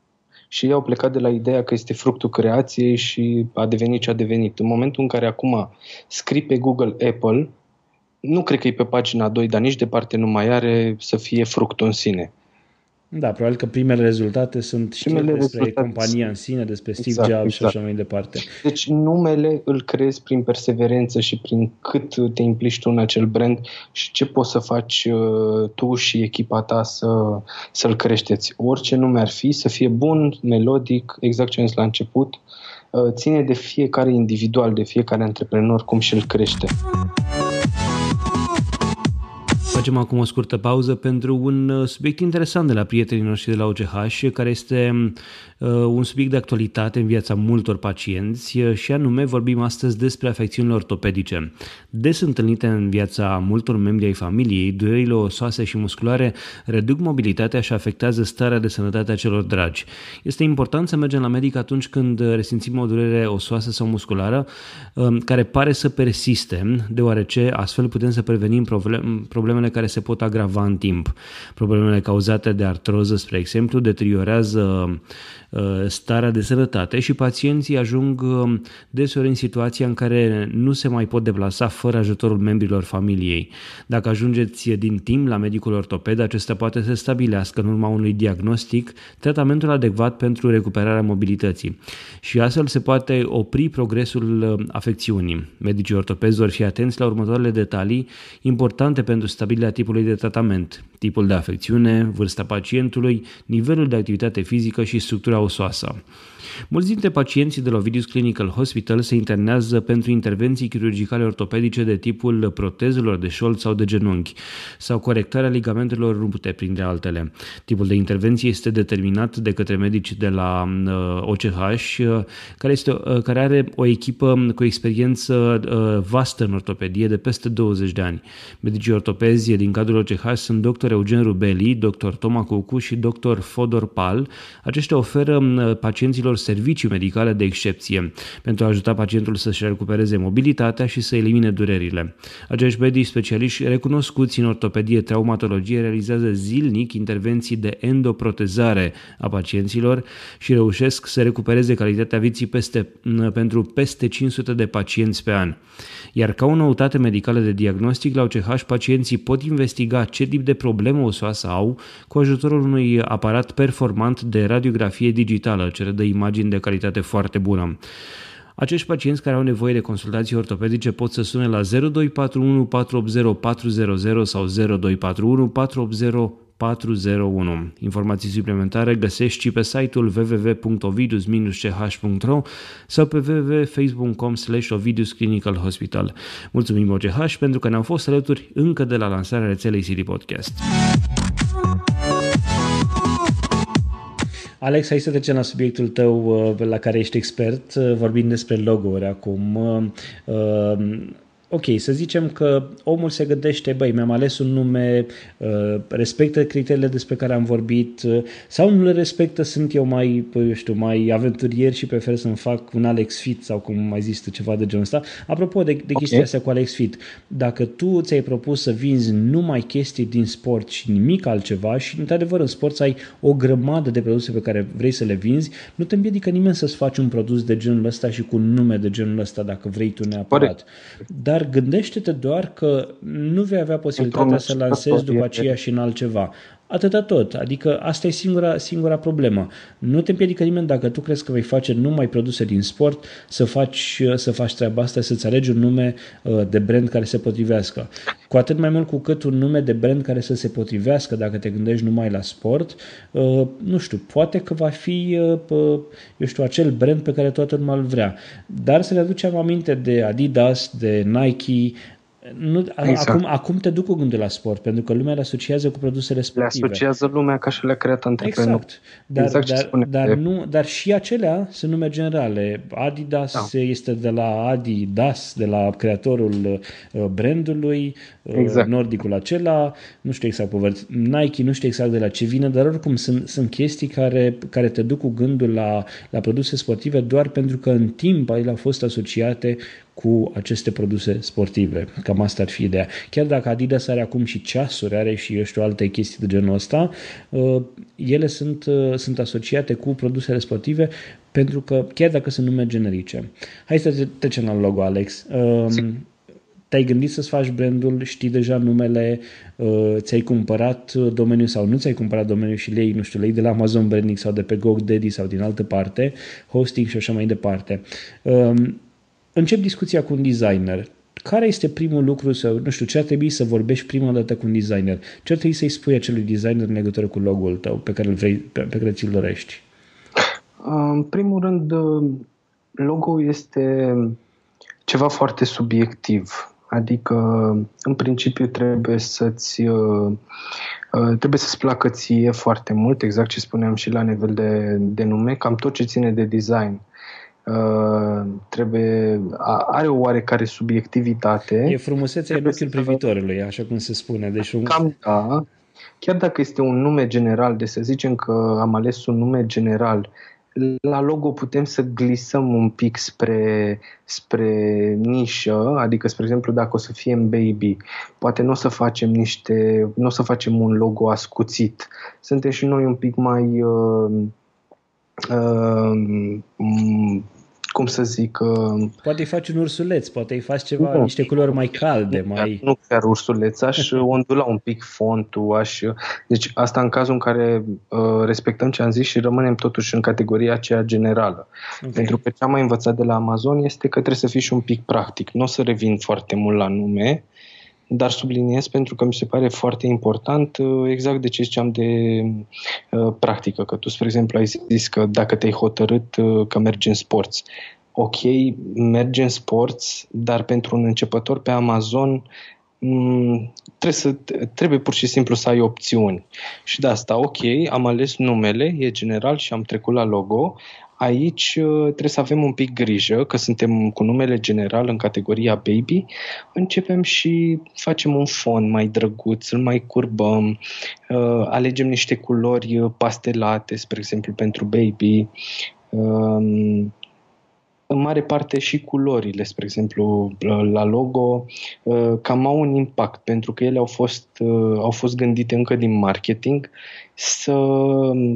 și ei au plecat de la ideea că este fructul creației și a devenit ce a devenit. În momentul în care acum scrii pe Google Apple, nu cred că e pe pagina 2, dar nici departe nu mai are să fie fructul în sine. Da, probabil că primele rezultate sunt primele și despre compania în sine, despre Steve exact, Jobs exact. și așa mai departe. Deci numele îl creezi prin perseverență și prin cât te implici tu în acel brand și ce poți să faci uh, tu și echipa ta să, să-l creșteți. Orice nume ar fi, să fie bun, melodic, exact ce am zis la început, uh, ține de fiecare individual, de fiecare antreprenor cum și-l crește. Facem acum o scurtă pauză pentru un uh, subiect interesant de la prietenii noștri de la OCH, care este uh, un subiect de actualitate în viața multor pacienți uh, și anume vorbim astăzi despre afecțiunile ortopedice. Des întâlnite în viața multor membri ai familiei, durerile osoase și musculare reduc mobilitatea și afectează starea de sănătate a celor dragi. Este important să mergem la medic atunci când resimțim o durere osoasă sau musculară care pare să persiste, deoarece astfel putem să prevenim problemele care se pot agrava în timp. Problemele cauzate de artroză, spre exemplu, deteriorează uh, starea de sănătate și pacienții ajung uh, deseori în situația în care nu se mai pot deplasa fără ajutorul membrilor familiei. Dacă ajungeți din timp la medicul ortoped, acesta poate să stabilească în urma unui diagnostic tratamentul adecvat pentru recuperarea mobilității și astfel se poate opri progresul uh, afecțiunii. Medicii ortopezi vor fi atenți la următoarele detalii importante pentru stabilirea stabilirea tipului de tratament, tipul de afecțiune, vârsta pacientului, nivelul de activitate fizică și structura osoasă. Mulți dintre pacienții de la Ovidius Clinical Hospital se internează pentru intervenții chirurgicale ortopedice de tipul protezelor de șold sau de genunchi sau corectarea ligamentelor rupte, printre altele. Tipul de intervenție este determinat de către medici de la OCH, uh, care, este, uh, care are o echipă cu experiență uh, vastă în ortopedie de peste 20 de ani. Medicii ortopezi din cadrul OCH sunt dr. Eugen Rubeli, dr. Toma Cucu și dr. Fodor Pal. Aceștia oferă pacienților servicii medicale de excepție pentru a ajuta pacientul să-și recupereze mobilitatea și să elimine durerile. Acești medici specialiști recunoscuți în ortopedie traumatologie realizează zilnic intervenții de endoprotezare a pacienților și reușesc să recupereze calitatea vieții peste, pentru peste 500 de pacienți pe an. Iar ca o noutate medicală de diagnostic, la OCH pacienții pot investiga ce tip de problemă osoasă au cu ajutorul unui aparat performant de radiografie digitală ce redă imagini de calitate foarte bună. Acești pacienți care au nevoie de consultații ortopedice pot să sune la 0241 480 400 sau 0241 480 401. Informații suplimentare găsești și pe site-ul www.ovidus-ch.ro sau pe www.facebook.com slash Ovidus Clinical Hospital. Mulțumim OCH pentru că ne-au fost alături încă de la lansarea rețelei City Podcast. Alex, hai să trecem la subiectul tău uh, la care ești expert, uh, vorbind despre logo-uri acum. Uh, ok, să zicem că omul se gândește, băi, mi-am ales un nume, uh, respectă criteriile despre care am vorbit uh, sau nu le respectă, sunt eu mai, eu știu, mai aventurier și prefer să-mi fac un Alex Fit sau cum mai zis tu ceva de genul ăsta. Apropo de, de okay. chestia asta cu Alex Fit, dacă tu ți-ai propus să vinzi numai chestii din sport și nimic altceva și într-adevăr în sport să ai o grămadă de produse pe care vrei să le vinzi, nu te împiedică nimeni să-ți faci un produs de genul ăsta și cu un nume de genul ăsta dacă vrei tu neapărat. Dar gândește-te doar că nu vei avea posibilitatea să lansezi după aceea și în altceva. Atâta tot. Adică asta e singura, singura problemă. Nu te împiedică nimeni dacă tu crezi că vei face numai produse din sport să faci, să faci treaba asta, să-ți alegi un nume uh, de brand care se potrivească. Cu atât mai mult cu cât un nume de brand care să se potrivească dacă te gândești numai la sport, uh, nu știu, poate că va fi, uh, eu știu, acel brand pe care toată lumea îl vrea. Dar să ne aducem aminte de Adidas, de Nike, nu, exact. acum, acum te duc cu gândul la sport, pentru că lumea le asociază cu produsele sportive. Le asociază lumea ca și le-a creat antreprenor. Exact. Dar, exact dar, dar, nu, dar și acelea sunt nume generale. Adidas da. este de la Adidas, de la creatorul uh, brandului, uh, exact. nordicul acela, nu știu exact povărți. Nike, nu știu exact de la ce vine, dar oricum sunt, sunt chestii care, care te duc cu gândul la, la produse sportive doar pentru că în timp ele au fost asociate cu aceste produse sportive. Cam asta ar fi ideea. Chiar dacă Adidas are acum și ceasuri, are și, eu știu, alte chestii de genul ăsta, uh, ele sunt, uh, sunt asociate cu produsele sportive pentru că, chiar dacă sunt nume generice. Hai să trecem la logo, Alex. Um, te-ai gândit să-ți faci brandul, știi deja numele, uh, ți-ai cumpărat domeniul sau nu ți-ai cumpărat domeniul și lei, nu știu, lei de la Amazon Branding sau de pe GoDaddy sau din altă parte, hosting și așa mai departe. Um, încep discuția cu un designer. Care este primul lucru sau, nu știu, ce ar trebui să vorbești prima dată cu un designer? Ce ar trebui să-i spui acelui designer în legătură cu logo-ul tău pe care, îl vrei, pe, pe care ți-l dorești? În primul rând, logo este ceva foarte subiectiv. Adică, în principiu, trebuie să-ți uh, uh, trebuie să-ți placă ție foarte mult, exact ce spuneam și la nivel de, de nume, cam tot ce ține de design. Uh, trebuie, are o oarecare subiectivitate. E frumusețea în ochiul privitorului, așa cum se spune. Deci un... Cam da. Chiar dacă este un nume general, de să zicem că am ales un nume general la logo putem să glisăm un pic spre, spre nișă, adică, spre exemplu, dacă o să fie în baby, poate nu o să facem niște, nu o să facem un logo ascuțit. Suntem și noi un pic mai uh, uh, cum să zic... Uh, poate îi faci un ursuleț, poate îi faci ceva, nu, niște culori mai calde, mai... Nu chiar ursuleț, aș ondula un pic fontul, aș... Deci asta în cazul în care uh, respectăm ce am zis și rămânem totuși în categoria aceea generală. Okay. Pentru că ce am mai învățat de la Amazon este că trebuie să fii și un pic practic. Nu o să revin foarte mult la nume, dar subliniez pentru că mi se pare foarte important uh, exact de ce ziceam de uh, practică, că tu, spre exemplu, ai zis că dacă te-ai hotărât uh, că mergi în sports, ok, mergi în sports, dar pentru un începător pe Amazon mm, trebuie, să, trebuie pur și simplu să ai opțiuni. Și de asta, ok, am ales numele, e general și am trecut la logo, Aici uh, trebuie să avem un pic grijă că suntem cu numele general în categoria baby. Începem și facem un fond mai drăguț, îl mai curbăm, uh, alegem niște culori pastelate, spre exemplu, pentru baby. Um, în mare parte și culorile, spre exemplu, la logo, uh, cam au un impact, pentru că ele au fost, uh, au fost gândite încă din marketing să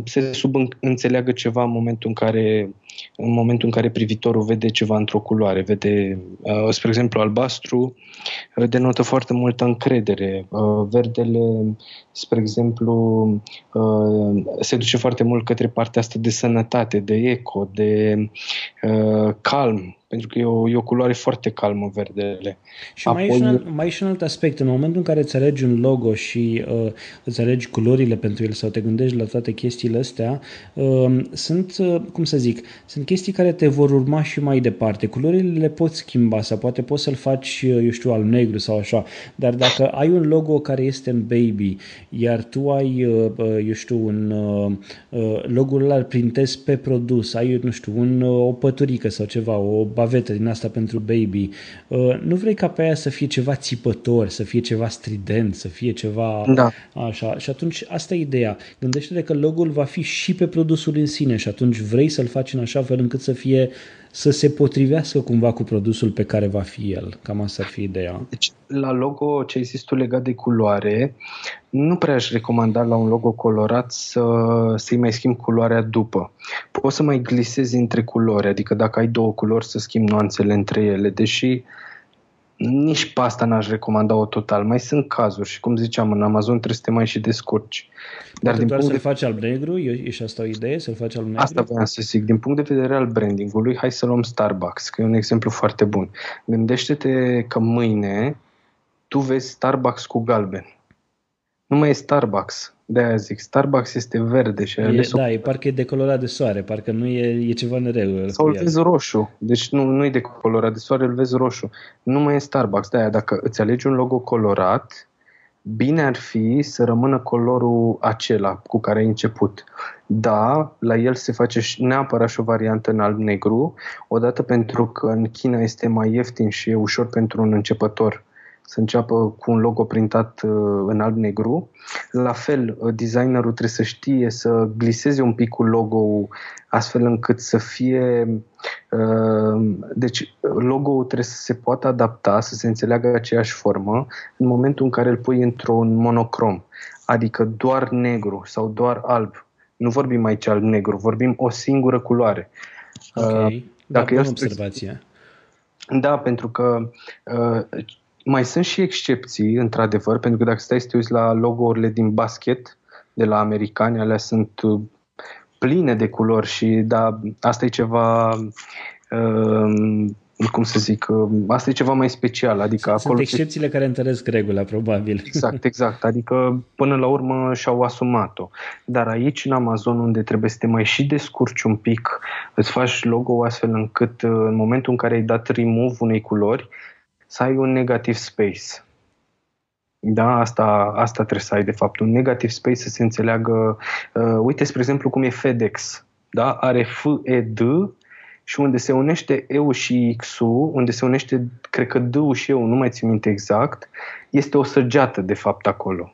se subînțeleagă ceva în momentul în care în momentul în care privitorul vede ceva într-o culoare, vede, uh, spre exemplu, albastru, denotă foarte multă încredere. Verdele, spre exemplu, se duce foarte mult către partea asta de sănătate, de eco, de calm, pentru că e o, e o culoare foarte calmă verdele. Și Apoi... mai, e și un, mai e și un alt aspect. În momentul în care îți alegi un logo și uh, îți alegi culorile pentru el sau te gândești la toate chestiile astea, uh, sunt, uh, cum să zic, sunt chestii care te vor urma și mai departe. Culorile le poți schimba sau poate poți să-l faci, uh, eu știu, al negru sau așa, dar dacă ai un logo care este în baby, iar tu ai, uh, uh eu știu, un uh, uh, logo-ul ăla printezi pe produs, ai, nu știu, un, uh, o păturică sau ceva, o bavetă din asta pentru baby, uh, nu vrei ca pe aia să fie ceva țipător, să fie ceva strident, să fie ceva da. așa. Și atunci asta e ideea. Gândește-te că logo-ul va fi și pe produsul în sine și atunci vrei să-l faci în așa fel încât să fie să se potrivească cumva cu produsul pe care va fi el. Cam asta ar fi ideea. Deci, la logo, ce ai zis tu legat de culoare, nu prea aș recomanda la un logo colorat să, să-i mai schimb culoarea după. Poți să mai glisezi între culori, adică dacă ai două culori să schimbi nuanțele între ele, deși nici pe asta n-aș recomanda-o total. Mai sunt cazuri și, cum ziceam, în Amazon trebuie să te mai și descurci. Dar din doar punct să-l de... faci alb-negru? E și asta o idee? Să-l faci alb-negru? Asta vreau să zic. Din punct de vedere al brandingului, hai să luăm Starbucks, că e un exemplu foarte bun. Gândește-te că mâine tu vezi Starbucks cu galben. Nu mai e Starbucks. De aia zic, Starbucks este verde și e, Da, e parcă e decolorat de soare, parcă nu e, e ceva nereu. Sau îl vezi roșu, deci nu, nu e decolorat de soare, îl vezi roșu. Nu mai e Starbucks, de aia dacă îți alegi un logo colorat, bine ar fi să rămână colorul acela cu care ai început. Da, la el se face neapărat și o variantă în alb-negru, odată pentru că în China este mai ieftin și e ușor pentru un începător să înceapă cu un logo printat uh, în alb-negru. La fel, uh, designerul trebuie să știe să gliseze un pic cu logo astfel încât să fie... Uh, deci logo-ul trebuie să se poată adapta, să se înțeleagă aceeași formă în momentul în care îl pui într-un monocrom, adică doar negru sau doar alb. Nu vorbim aici alb-negru, vorbim o singură culoare. Ok, dacă da, observație. Da, pentru că uh, mai sunt și excepții, într-adevăr, pentru că dacă stai să te uiți la logo-urile din basket de la americani, alea sunt uh, pline de culori și da, asta e ceva uh, cum să zic, uh, asta e ceva mai special. Adică Sunt acolo excepțiile se... care întăresc regula, probabil. Exact, exact. Adică până la urmă și-au asumat-o. Dar aici, în Amazon, unde trebuie să te mai și descurci un pic, îți faci logo astfel încât în momentul în care ai dat remove unei culori, să ai un negativ space. Da, asta, asta trebuie să ai de fapt, un negativ space să se înțeleagă. Uh, uite, spre exemplu, cum e FedEx. Da? Are F, E, D și unde se unește EU și X-ul, unde se unește, cred că D-ul și EU, nu mai țin minte exact, este o săgeată de fapt acolo.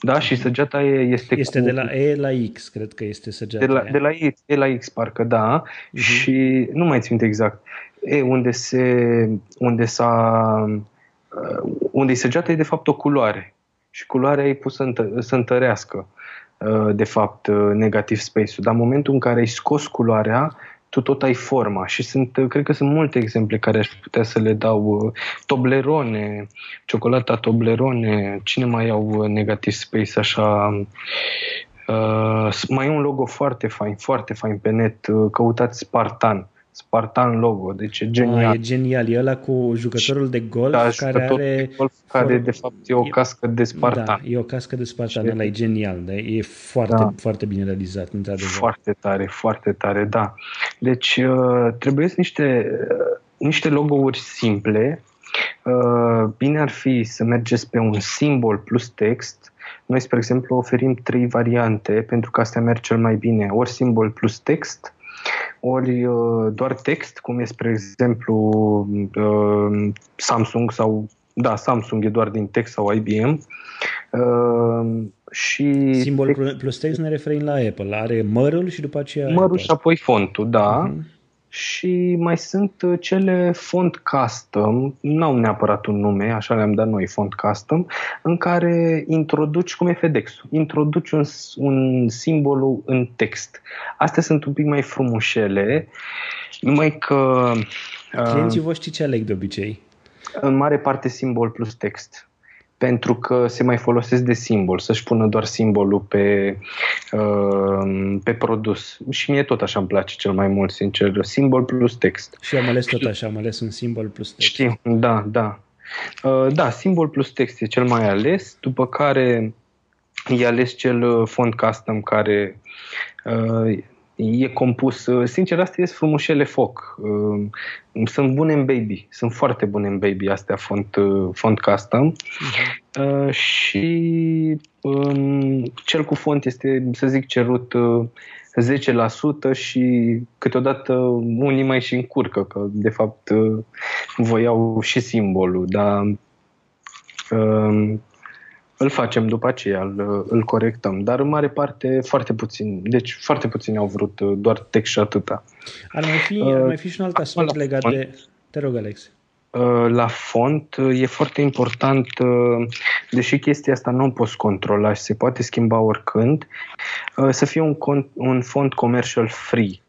Da, și săgeata e, este Este cu... de la E la X, cred că este săgeata De la, de la E, e la X, parcă, da. Uh-huh. Și nu mai țin minte exact. E, unde se, unde s-a, uh, unde săgeata e de fapt o culoare și culoarea e pusă întă, să întărească uh, de fapt uh, negativ space-ul, dar în momentul în care ai scos culoarea, tu tot ai forma și sunt, cred că sunt multe exemple care aș putea să le dau. Toblerone, ciocolata Toblerone, cine mai au negativ space așa... Uh, mai e un logo foarte fain, foarte fain pe net, căutați Spartan. Spartan logo, deci e genial. Ah, e genial, e ăla cu jucătorul de golf da, care are... De golf care de fapt e o cască de Spartan. Da, e o cască de Spartan, ăla e genial, da? e foarte, da. foarte bine realizat, într-adevăr. Foarte tare, foarte tare, da. Deci uh, trebuie niște, uh, niște logo-uri simple, uh, bine ar fi să mergeți pe un simbol plus text, noi, spre exemplu, oferim trei variante pentru că astea merg cel mai bine. Ori simbol plus text, ori uh, doar text, cum e spre exemplu uh, Samsung sau da, Samsung e doar din text sau IBM. Uh, și Simbol text, plus text ne referim la Apple. Are mărul și după aceea Mărul Apple. și apoi fontul, da. Uh-huh și mai sunt uh, cele font custom, nu au neapărat un nume, așa le-am dat noi, font custom, în care introduci, cum e FedEx, introduci un, un simbol în text. Astea sunt un pic mai frumușele, numai că... Clienții uh, voștri ce aleg de obicei? În mare parte simbol plus text pentru că se mai folosesc de simbol, să-și pună doar simbolul pe, uh, pe produs. Și mie tot așa îmi place cel mai mult, sincer, simbol plus text. Și am ales tot așa, am ales un simbol plus text. Știu, da, da. Uh, da, simbol plus text e cel mai ales, după care e ales cel font custom care uh, e compus, uh, sincer, astea sunt frumușele foc. Uh, sunt bune în baby, sunt foarte bune în baby astea font, uh, font custom uh-huh. și um, cel cu font este, să zic, cerut 10% și câteodată unii mai și încurcă, că de fapt voiau și simbolul, dar um, îl facem după aceea, îl, îl corectăm. Dar în mare parte foarte puțin. Deci foarte puțini au vrut uh, doar text și atâta. Ar mai fi, uh, ar mai fi și un alt aspect legat font, de... Te rog, Alex. Uh, la font uh, e foarte important, deși chestia asta nu o poți controla și se poate schimba oricând, să fie un, un font commercial free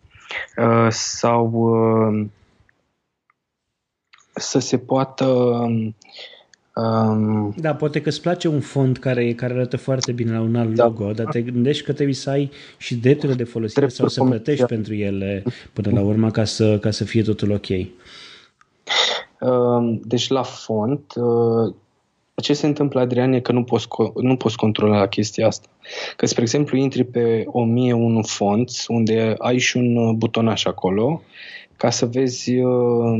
sau să se poată Um, da, poate că îți place un font care, care arată foarte bine la un alt da. logo, dar te gândești că trebuie să ai și drepturile de folosire sau să plătești pentru ele până la urmă ca să, ca să fie totul ok. Um, deci la font, uh, ce se întâmplă, Adrian, e că nu poți, nu poți controla chestia asta. Că, spre exemplu, intri pe 1001 fonts, unde ai și un butonaș acolo ca să vezi, uh,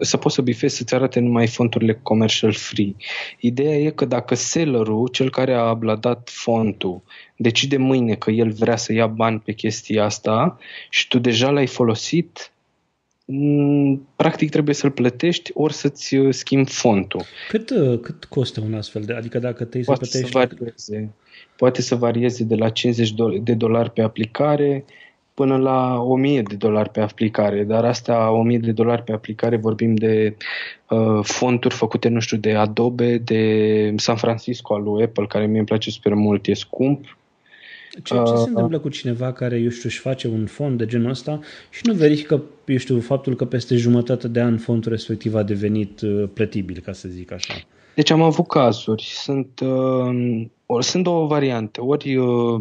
să poți să bifezi să-ți arate numai fonturile commercial free. Ideea e că dacă sellerul, cel care a abladat fontul, decide mâine că el vrea să ia bani pe chestia asta și tu deja l-ai folosit, mm, practic trebuie să-l plătești ori să-ți uh, schimbi fontul. Cât, uh, cât costă un astfel de, adică dacă te poate să plătești... Să varieze, poate să varieze de la 50 de dolari pe aplicare până la 1000 de dolari pe aplicare, dar asta 1000 de dolari pe aplicare vorbim de uh, fonturi făcute, nu știu, de Adobe, de San Francisco al lui Apple, care mie îmi place super mult, e scump. Ce, ce uh, se întâmplă cu cineva care, eu știu, își face un fond de genul ăsta și nu verifică, eu știu, faptul că peste jumătate de an fondul respectiv a devenit uh, plătibil, ca să zic așa? Deci am avut cazuri. Sunt, uh, ori, sunt două variante. Ori uh,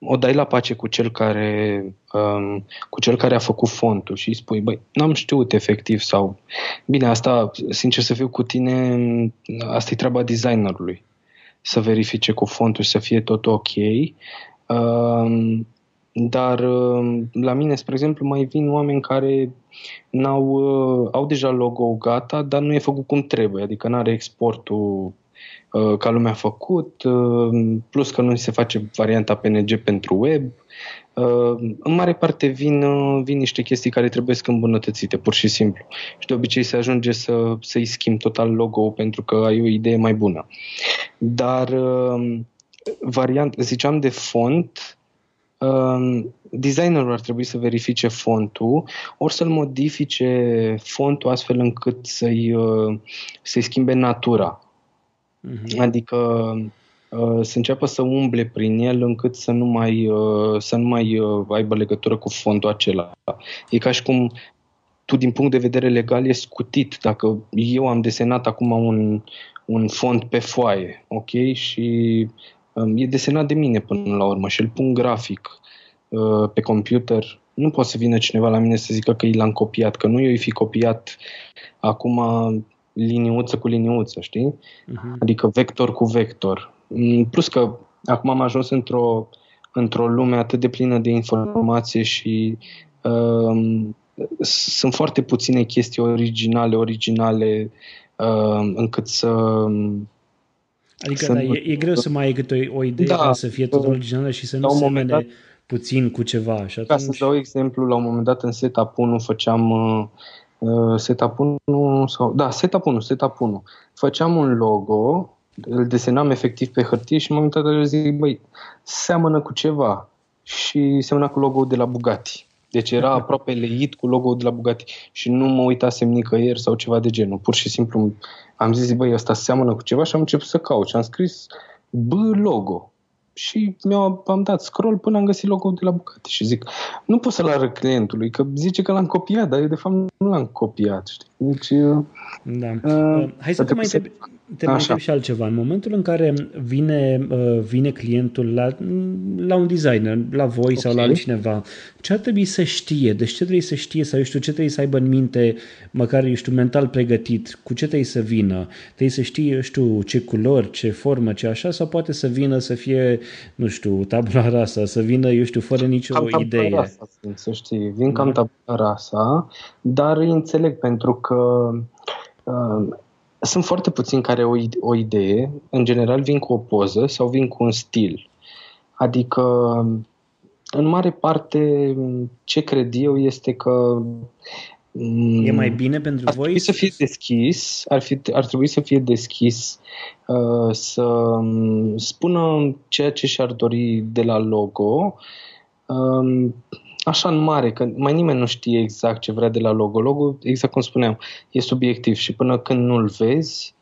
o dai la pace cu cel care, um, cu cel care a făcut fontul și îi spui, băi, n-am știut efectiv sau... Bine, asta, sincer să fiu cu tine, asta e treaba designerului. Să verifice cu fontul să fie tot ok. Um, dar um, la mine, spre exemplu, mai vin oameni care n-au, uh, au deja logo gata, dar nu e făcut cum trebuie, adică nu are exportul Uh, ca lumea a făcut, uh, plus că nu se face varianta PNG pentru web. Uh, în mare parte vin, vin niște chestii care trebuie să îmbunătățite, pur și simplu. Și de obicei se ajunge să, să-i schimb total logo pentru că ai o idee mai bună. Dar variant, ziceam de font, designerul ar trebui să verifice fontul, ori să-l modifice fontul astfel încât să-i, să-i schimbe natura Uh-huh. Adică uh, să înceapă să umble prin el încât să nu mai, uh, să nu mai uh, aibă legătură cu fondul acela. E ca și cum tu din punct de vedere legal e scutit. Dacă eu am desenat acum un, un fond pe foaie, ok, și um, e desenat de mine până la urmă și îl pun grafic uh, pe computer, nu poate să vină cineva la mine să zică că i l-am copiat, că nu eu i fi copiat acum liniuță cu liniuță, știi? Uh-huh. Adică vector cu vector. Mm, plus că acum am ajuns într-o, într-o lume atât de plină de informație și uh, sunt foarte puține chestii originale, originale, uh, încât să... Adică să da, nu... e, e greu să mai ai câte o, o idee da, ca să fie tot originală și să nu semene dat, puțin cu ceva. Și atunci... Ca să dau exemplu, la un moment dat în setup 1 făceam uh, Uh, setup 1 sau, da, setup 1, setup 1. Făceam un logo, îl desenam efectiv pe hârtie și în momentul ăla zic, băi, seamănă cu ceva. Și seamănă cu logo de la Bugatti. Deci era aproape leit cu logo de la Bugatti și nu mă uitasem nicăieri sau ceva de genul. Pur și simplu am zis, băi, ăsta seamănă cu ceva și am început să caut și am scris B logo și mi-am am dat scroll până am găsit logo-ul de la Bucati și zic, nu pot să-l arăt clientului, că zice că l-am copiat, dar eu de fapt nu l-am copiat, știi? Deci, da. Uh, Hai să te mai întreb, te mai întreb și altceva. În momentul în care vine, uh, vine clientul la, la un designer, la voi okay. sau la altcineva, ce ar trebui să știe? Deci ce trebuie să știe sau eu știu, ce trebuie să aibă în minte, măcar, eu știu, mental pregătit, cu ce trebuie să vină? Trebuie să știe, eu știu, ce culori, ce formă, ce așa, sau poate să vină să fie, nu știu, tabula rasa, să vină, eu știu, fără nicio cam idee. Rasa, să știi, vin cam da. tabula rasa, dar înțeleg pentru că uh, sunt foarte puțini care au o idee, în general vin cu o poză sau vin cu un stil. Adică, în mare parte, ce cred eu este că E mai bine pentru ar voi? Trebui să fie deschis, ar, fi, ar trebui să fie deschis, uh, să um, spună ceea ce și-ar dori de la logo, uh, așa în mare, că mai nimeni nu știe exact ce vrea de la logo. Logo, exact cum spuneam, e subiectiv și până când nu-l vezi,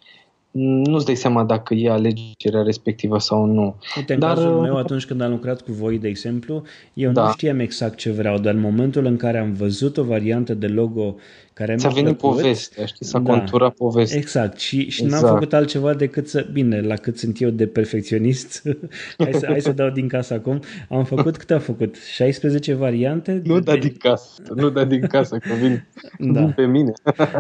nu-ți dai seama dacă e alegerea respectivă sau nu. Uite, în dar, cazul meu, atunci când am lucrat cu voi, de exemplu, eu da. nu știam exact ce vreau, dar în momentul în care am văzut o variantă de logo care mi-a venit plăcut, povestea, știi, s-a da, conturat povestea. Exact, și, și exact. n-am făcut altceva decât să, bine, la cât sunt eu de perfecționist, hai, să, hai să dau din casă acum, am făcut, cât am făcut? 16 variante? Nu da din casă, nu da din casă, că vin, da. pe mine.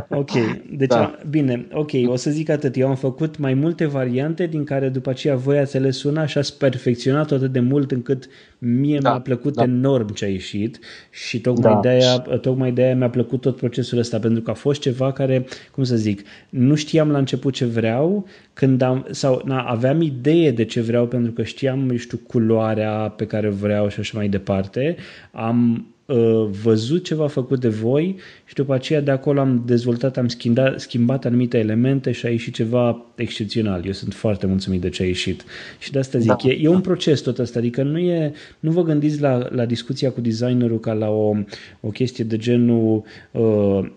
ok, deci, da. bine, ok, o să zic atât, eu am făcut mai multe variante din care după aceea voi ați ales una și ați perfecționat atât de mult încât mie da, mi-a plăcut da. enorm ce a ieșit și tocmai, da. de-aia, tocmai de-aia mi-a plăcut tot procesul ăsta, pentru că a fost ceva care, cum să zic, nu știam la început ce vreau, când am, sau na, aveam idee de ce vreau, pentru că știam, eu știu, culoarea pe care vreau și așa mai departe. Am uh, văzut ceva făcut de voi și după aceea de acolo am dezvoltat, am schimbat, schimbat anumite elemente și a ieșit ceva excepțional. Eu sunt foarte mulțumit de ce a ieșit. Și de asta zic, da. e, e un proces tot asta, adică nu, e, nu vă gândiți la, la discuția cu designerul ca la o, o chestie de genul uh,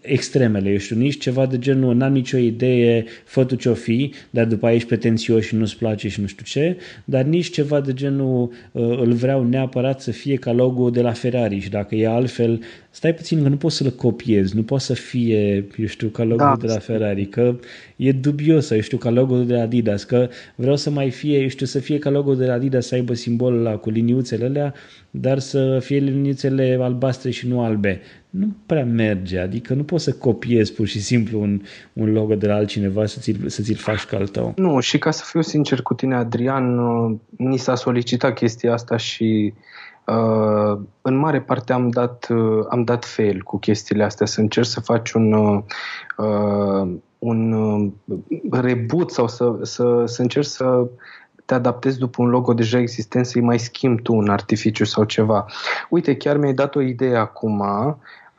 extremele, eu știu, nici ceva de genul n-am nicio idee, fă tu ce-o fi, dar după aia ești pretențios și nu-ți place și nu știu ce, dar nici ceva de genul uh, îl vreau neapărat să fie ca logo de la Ferrari și dacă e altfel, stai puțin că nu poți să-l copiezi, nu poți să fie, eu știu, ca logo da. de la Ferrari, că e dubios, eu știu, ca logo de la Adidas, că vreau să mai fie, eu știu, să fie ca logo de la Adidas, să aibă simbolul ăla cu liniuțele alea, dar să fie liniuțele albastre și nu albe. Nu prea merge, adică nu poți să copiezi pur și simplu un, un logo de la altcineva să ți-l, să ți-l faci ca al tău. Nu, și ca să fiu sincer cu tine, Adrian, ni s-a solicitat chestia asta și Uh, în mare parte am dat, uh, am dat fail cu chestiile astea, să încerc să faci un, uh, un uh, reboot sau să, să, să încerci să te adaptezi după un logo deja existent, să-i mai schimbi tu un artificiu sau ceva. Uite, chiar mi-ai dat o idee acum.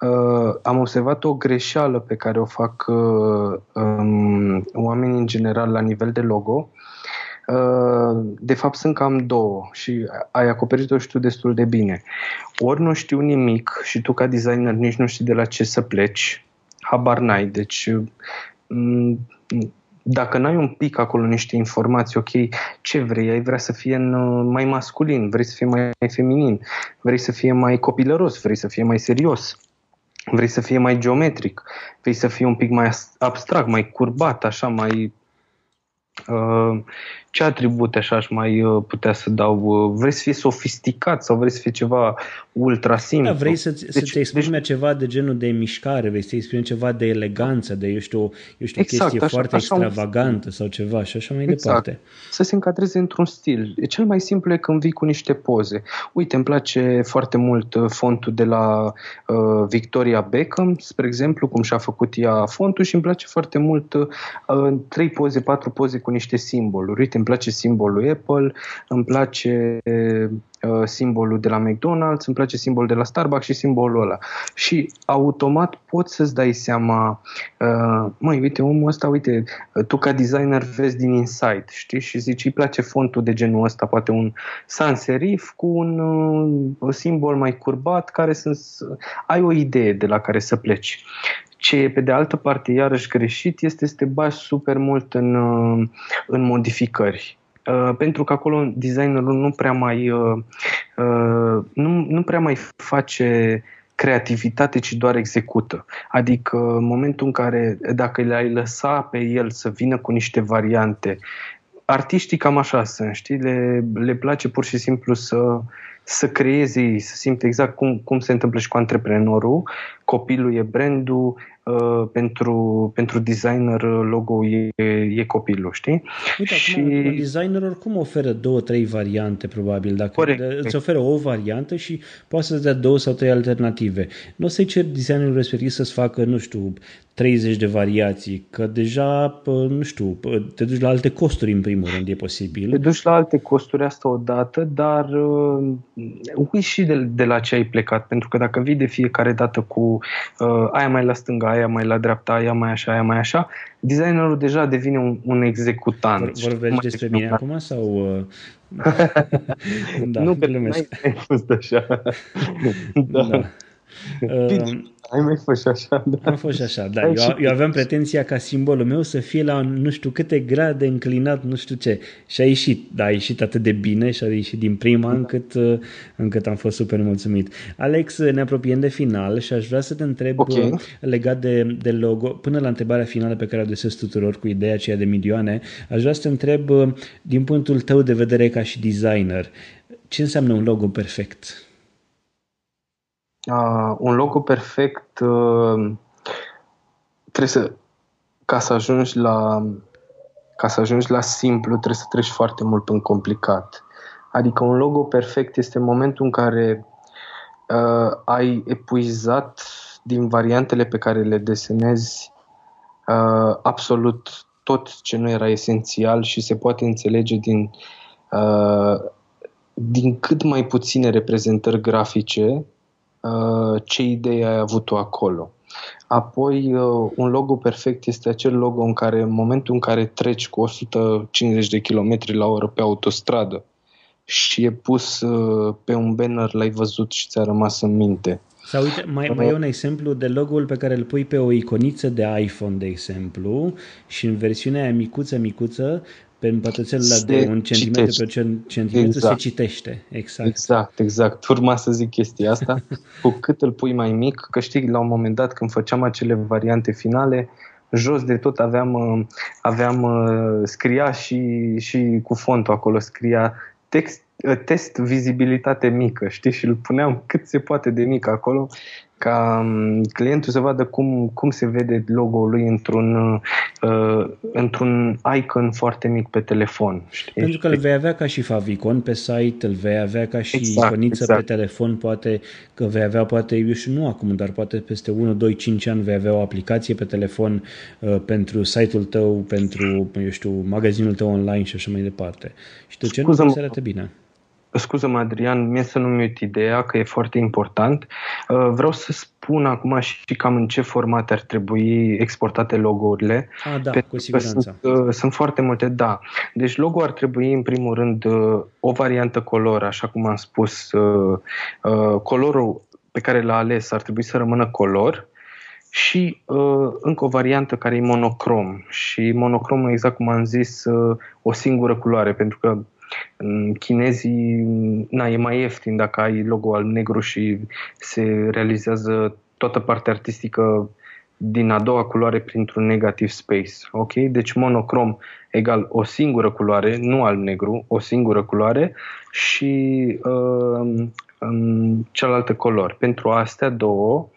Uh, am observat o greșeală pe care o fac uh, um, oamenii în general la nivel de logo. Uh, de fapt, sunt cam două și ai acoperit-o și tu destul de bine. Ori nu știu nimic și tu ca designer nici nu știi de la ce să pleci, habar n-ai. Deci mm, dacă n-ai un pic acolo niște informații, ok, ce vrei? Ai vrea să fie în, uh, mai masculin, vrei să fie mai feminin, vrei să fie mai copilăros, vrei să fie mai serios, vrei să fie mai geometric, vrei să fie un pic mai abstract, mai curbat, așa, mai Uh, ce atribute așa aș mai uh, putea să dau? Uh, vreți să fie sofisticat sau vreți să fie ceva ultra simplu? Da, vrei să, deci, să te exprime deci, ceva de genul de mișcare, vrei să te exprime ceva de eleganță, de, eu știu, eu știu exact, chestie așa, foarte așa extravagantă un... sau ceva și așa mai exact. departe. Să se încadreze într-un stil. E cel mai simplu e când vii cu niște poze. Uite, îmi place foarte mult fontul de la uh, Victoria Beckham, spre exemplu, cum și-a făcut ea fontul și îmi place foarte mult uh, trei poze, patru poze cu niște simboluri. Uite, îmi place simbolul Apple, îmi place uh, simbolul de la McDonald's, îmi place simbolul de la Starbucks și simbolul ăla. Și automat poți să-ți dai seama, uh, măi, uite, omul ăsta, uite, tu ca designer vezi din inside, știi, și zici, îi place fontul de genul ăsta, poate un sans serif cu un uh, simbol mai curbat, care sunt, ai o idee de la care să pleci. Ce e pe de altă parte iarăși greșit este să te bagi super mult în, uh, în modificări. Uh, pentru că acolo designerul nu prea mai uh, nu, nu prea mai face creativitate, ci doar execută. Adică în momentul în care, dacă le-ai lăsa pe el să vină cu niște variante, artiștii cam așa sunt, știi? Le, le place pur și simplu să, să creeze ei, să simte exact cum, cum se întâmplă și cu antreprenorul. Copilul e brandul, uh, pentru, pentru designer logo e, e copilul, știi? Uite, și... acum, un designer oricum oferă două, trei variante, probabil. Dacă Corect. îți oferă o variantă și poate să-ți dea două sau trei alternative. Nu o să-i cer designerul respectiv să-ți facă, nu știu, 30 de variații, că deja, nu știu, te duci la alte costuri în primul rând, e posibil. Te duci la alte costuri asta odată, dar uh, uiți și de, de la ce ai plecat, pentru că dacă vii de fiecare dată cu uh, aia mai la stânga, aia mai la dreapta, aia mai așa, aia mai așa, designerul deja devine un, un executant. Vor, vorbești despre mine acum sau... Uh... da, nu, că nu ai fost așa. da. da. Uh, ai mai fost și așa, da. Am fost și așa, da. Eu, eu aveam pretenția ca simbolul meu să fie la nu știu câte grade înclinat, nu știu ce. Și a ieșit, da, a ieșit atât de bine și a ieșit din prima da. încât, uh, încât am fost super mulțumit. Alex, ne apropiem de final și aș vrea să te întreb okay. Uh, legat de, de logo, până la întrebarea finală pe care o adresez tuturor cu ideea aceea de milioane, aș vrea să te întreb din punctul tău de vedere ca și designer, ce înseamnă un logo perfect? Uh, un logo perfect uh, trebuie să ca să ajungi la ca să ajungi la simplu trebuie să treci foarte mult în complicat. Adică un logo perfect este momentul în care uh, ai epuizat din variantele pe care le desenezi uh, absolut tot ce nu era esențial și se poate înțelege din, uh, din cât mai puține reprezentări grafice uh, ce idee ai avut tu acolo. Apoi, uh, un logo perfect este acel logo în care, în momentul în care treci cu 150 de km la oră pe autostradă și e pus uh, pe un banner, l-ai văzut și ți-a rămas în minte. Sau uite, mai, mai e un exemplu de logo-ul pe care îl pui pe o iconiță de iPhone, de exemplu, și în versiunea aia micuță, micuță, pe împătățelul de un centimetru pe centimetru exact. se citește. Exact. Exact, exact. Urma să zic chestia asta. cu cât îl pui mai mic, că știi, la un moment dat când făceam acele variante finale, jos de tot aveam, uh, aveam uh, scria și, și cu fontul acolo, scria text test vizibilitate mică, știi, și îl puneam cât se poate de mic acolo ca um, clientul să vadă cum, cum se vede logo-ul lui într-un, uh, într-un icon foarte mic pe telefon. Știi? Pentru că îl vei avea ca și favicon pe site, îl vei avea ca și exact, iconiță exact. pe telefon, poate că vei avea, poate, eu știu, nu acum, dar poate peste 1, 2, 5 ani vei avea o aplicație pe telefon uh, pentru site-ul tău, pentru, eu știu, magazinul tău online și așa mai departe. Și de ce nu se arate bine? Scuză-mă Adrian, mie să nu-mi uit ideea că e foarte important. Uh, vreau să spun acum și cam în ce format ar trebui exportate logourile. Ah, da, cu siguranță. Sunt, uh, sunt foarte multe, da. Deci logo ar trebui în primul rând uh, o variantă color, așa cum am spus. Colorul pe care l-a ales ar trebui să rămână color și uh, încă o variantă care e monocrom și monocromul, exact cum am zis, uh, o singură culoare, pentru că Chinezii, na, e mai ieftin dacă ai logo al negru și se realizează toată partea artistică din a doua culoare printr-un negativ space. Ok? Deci monocrom egal o singură culoare, nu alb-negru, o singură culoare și uh, um, cealaltă culori. Pentru astea două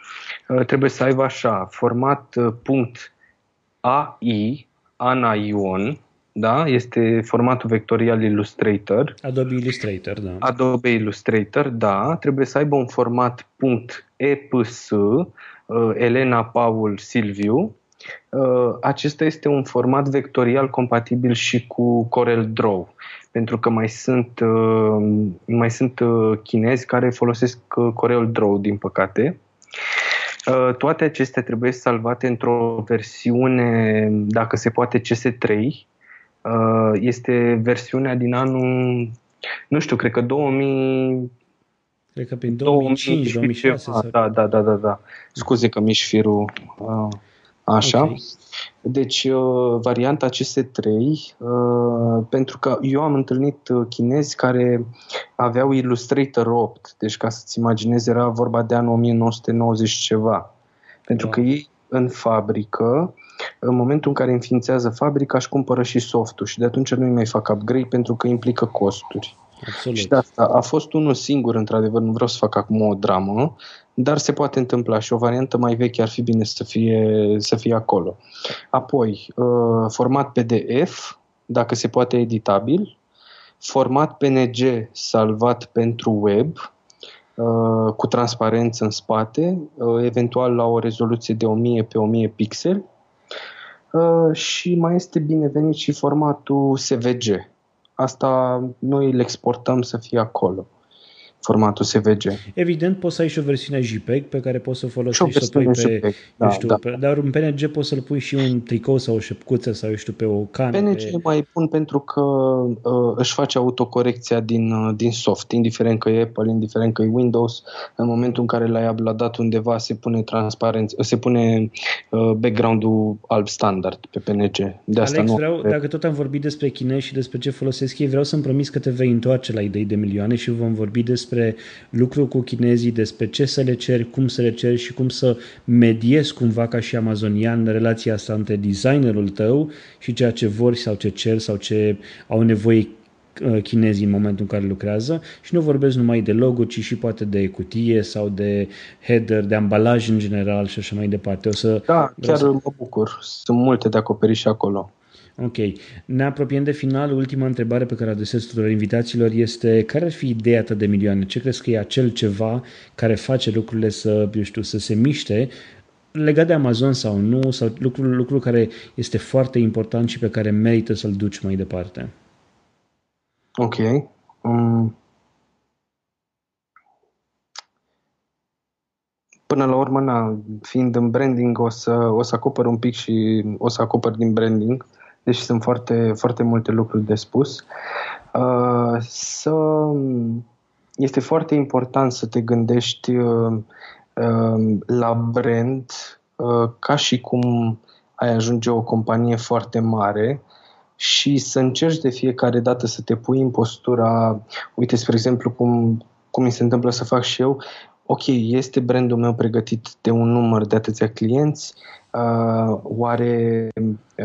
uh, trebuie să aibă așa, format uh, punct AI, Ion, da? Este formatul vectorial Illustrator. Adobe Illustrator, da. Adobe Illustrator, da. Trebuie să aibă un format .eps, uh, Elena Paul Silviu. Uh, acesta este un format vectorial compatibil și cu Corel Draw, pentru că mai sunt, uh, mai sunt chinezi care folosesc Corel Draw, din păcate. Toate acestea trebuie salvate într-o versiune, dacă se poate, CS3, Uh, este versiunea din anul, nu știu, cred că 2000... Cred că prin 2005, 2006. Da, da, da, da, da. Scuze că mișc firul uh, așa. Okay. Deci, uh, varianta CS3, pentru că eu am întâlnit chinezi care aveau Illustrator 8, deci ca să-ți imaginezi, era vorba de anul 1990 ceva. Pentru da. că ei în fabrică în momentul în care înființează fabrica, își cumpără și softul și de atunci nu-i mai fac upgrade pentru că implică costuri. Absolut. Și de asta a fost unul singur, într-adevăr, nu vreau să fac acum o dramă, dar se poate întâmpla și o variantă mai veche ar fi bine să fie, să fie acolo. Apoi, uh, format PDF, dacă se poate editabil, format PNG salvat pentru web, uh, cu transparență în spate, uh, eventual la o rezoluție de 1000 pe 1000 pixel, Uh, și mai este binevenit și formatul SVG. Asta noi îl exportăm să fie acolo formatul SVG. Evident, poți să ai și o versiune JPEG pe care poți să o folosești să pui pe, JPEG, da, știu, da. pe, dar în PNG poți să-l pui și un tricou sau o șepcuță sau, eu știu, pe o cană. PNG pe... mai pun pentru că uh, își face autocorecția din, uh, din soft, indiferent că e Apple, indiferent că e Windows, în momentul în care l-ai uploadat undeva se pune transparență, se pune uh, background-ul alb standard pe PNG. De asta Alex, nu vreau, dacă tot am vorbit despre chinezi și despre ce folosesc ei, vreau să-mi promis că te vei întoarce la idei de milioane și vom vorbi despre despre lucru cu chinezii, despre ce să le ceri, cum să le ceri și cum să mediezi cumva ca și amazonian relația asta între designerul tău și ceea ce vor sau ce cer sau ce au nevoie uh, chinezii în momentul în care lucrează și nu vorbesc numai de logo, ci și poate de cutie sau de header, de ambalaj în general și așa mai departe. O să da, chiar să... mă bucur. Sunt multe de acoperit și acolo. Ok. Ne apropiem de final. Ultima întrebare pe care o adresez tuturor invitațiilor este care ar fi ideea ta de milioane? Ce crezi că e acel ceva care face lucrurile să, eu știu, să se miște legat de Amazon sau nu, sau lucru, lucru care este foarte important și pe care merită să-l duci mai departe? Ok. Um, până la urmă, na, fiind în branding, o să, o să acopăr un pic și o să acopăr din branding, deși sunt foarte, foarte multe lucruri de spus. Uh, să, este foarte important să te gândești uh, uh, la brand uh, ca și cum ai ajunge o companie foarte mare și să încerci de fiecare dată să te pui în postura, uite, spre exemplu, cum, cum mi se întâmplă să fac și eu, ok, este brandul meu pregătit de un număr de atâția clienți, uh, oare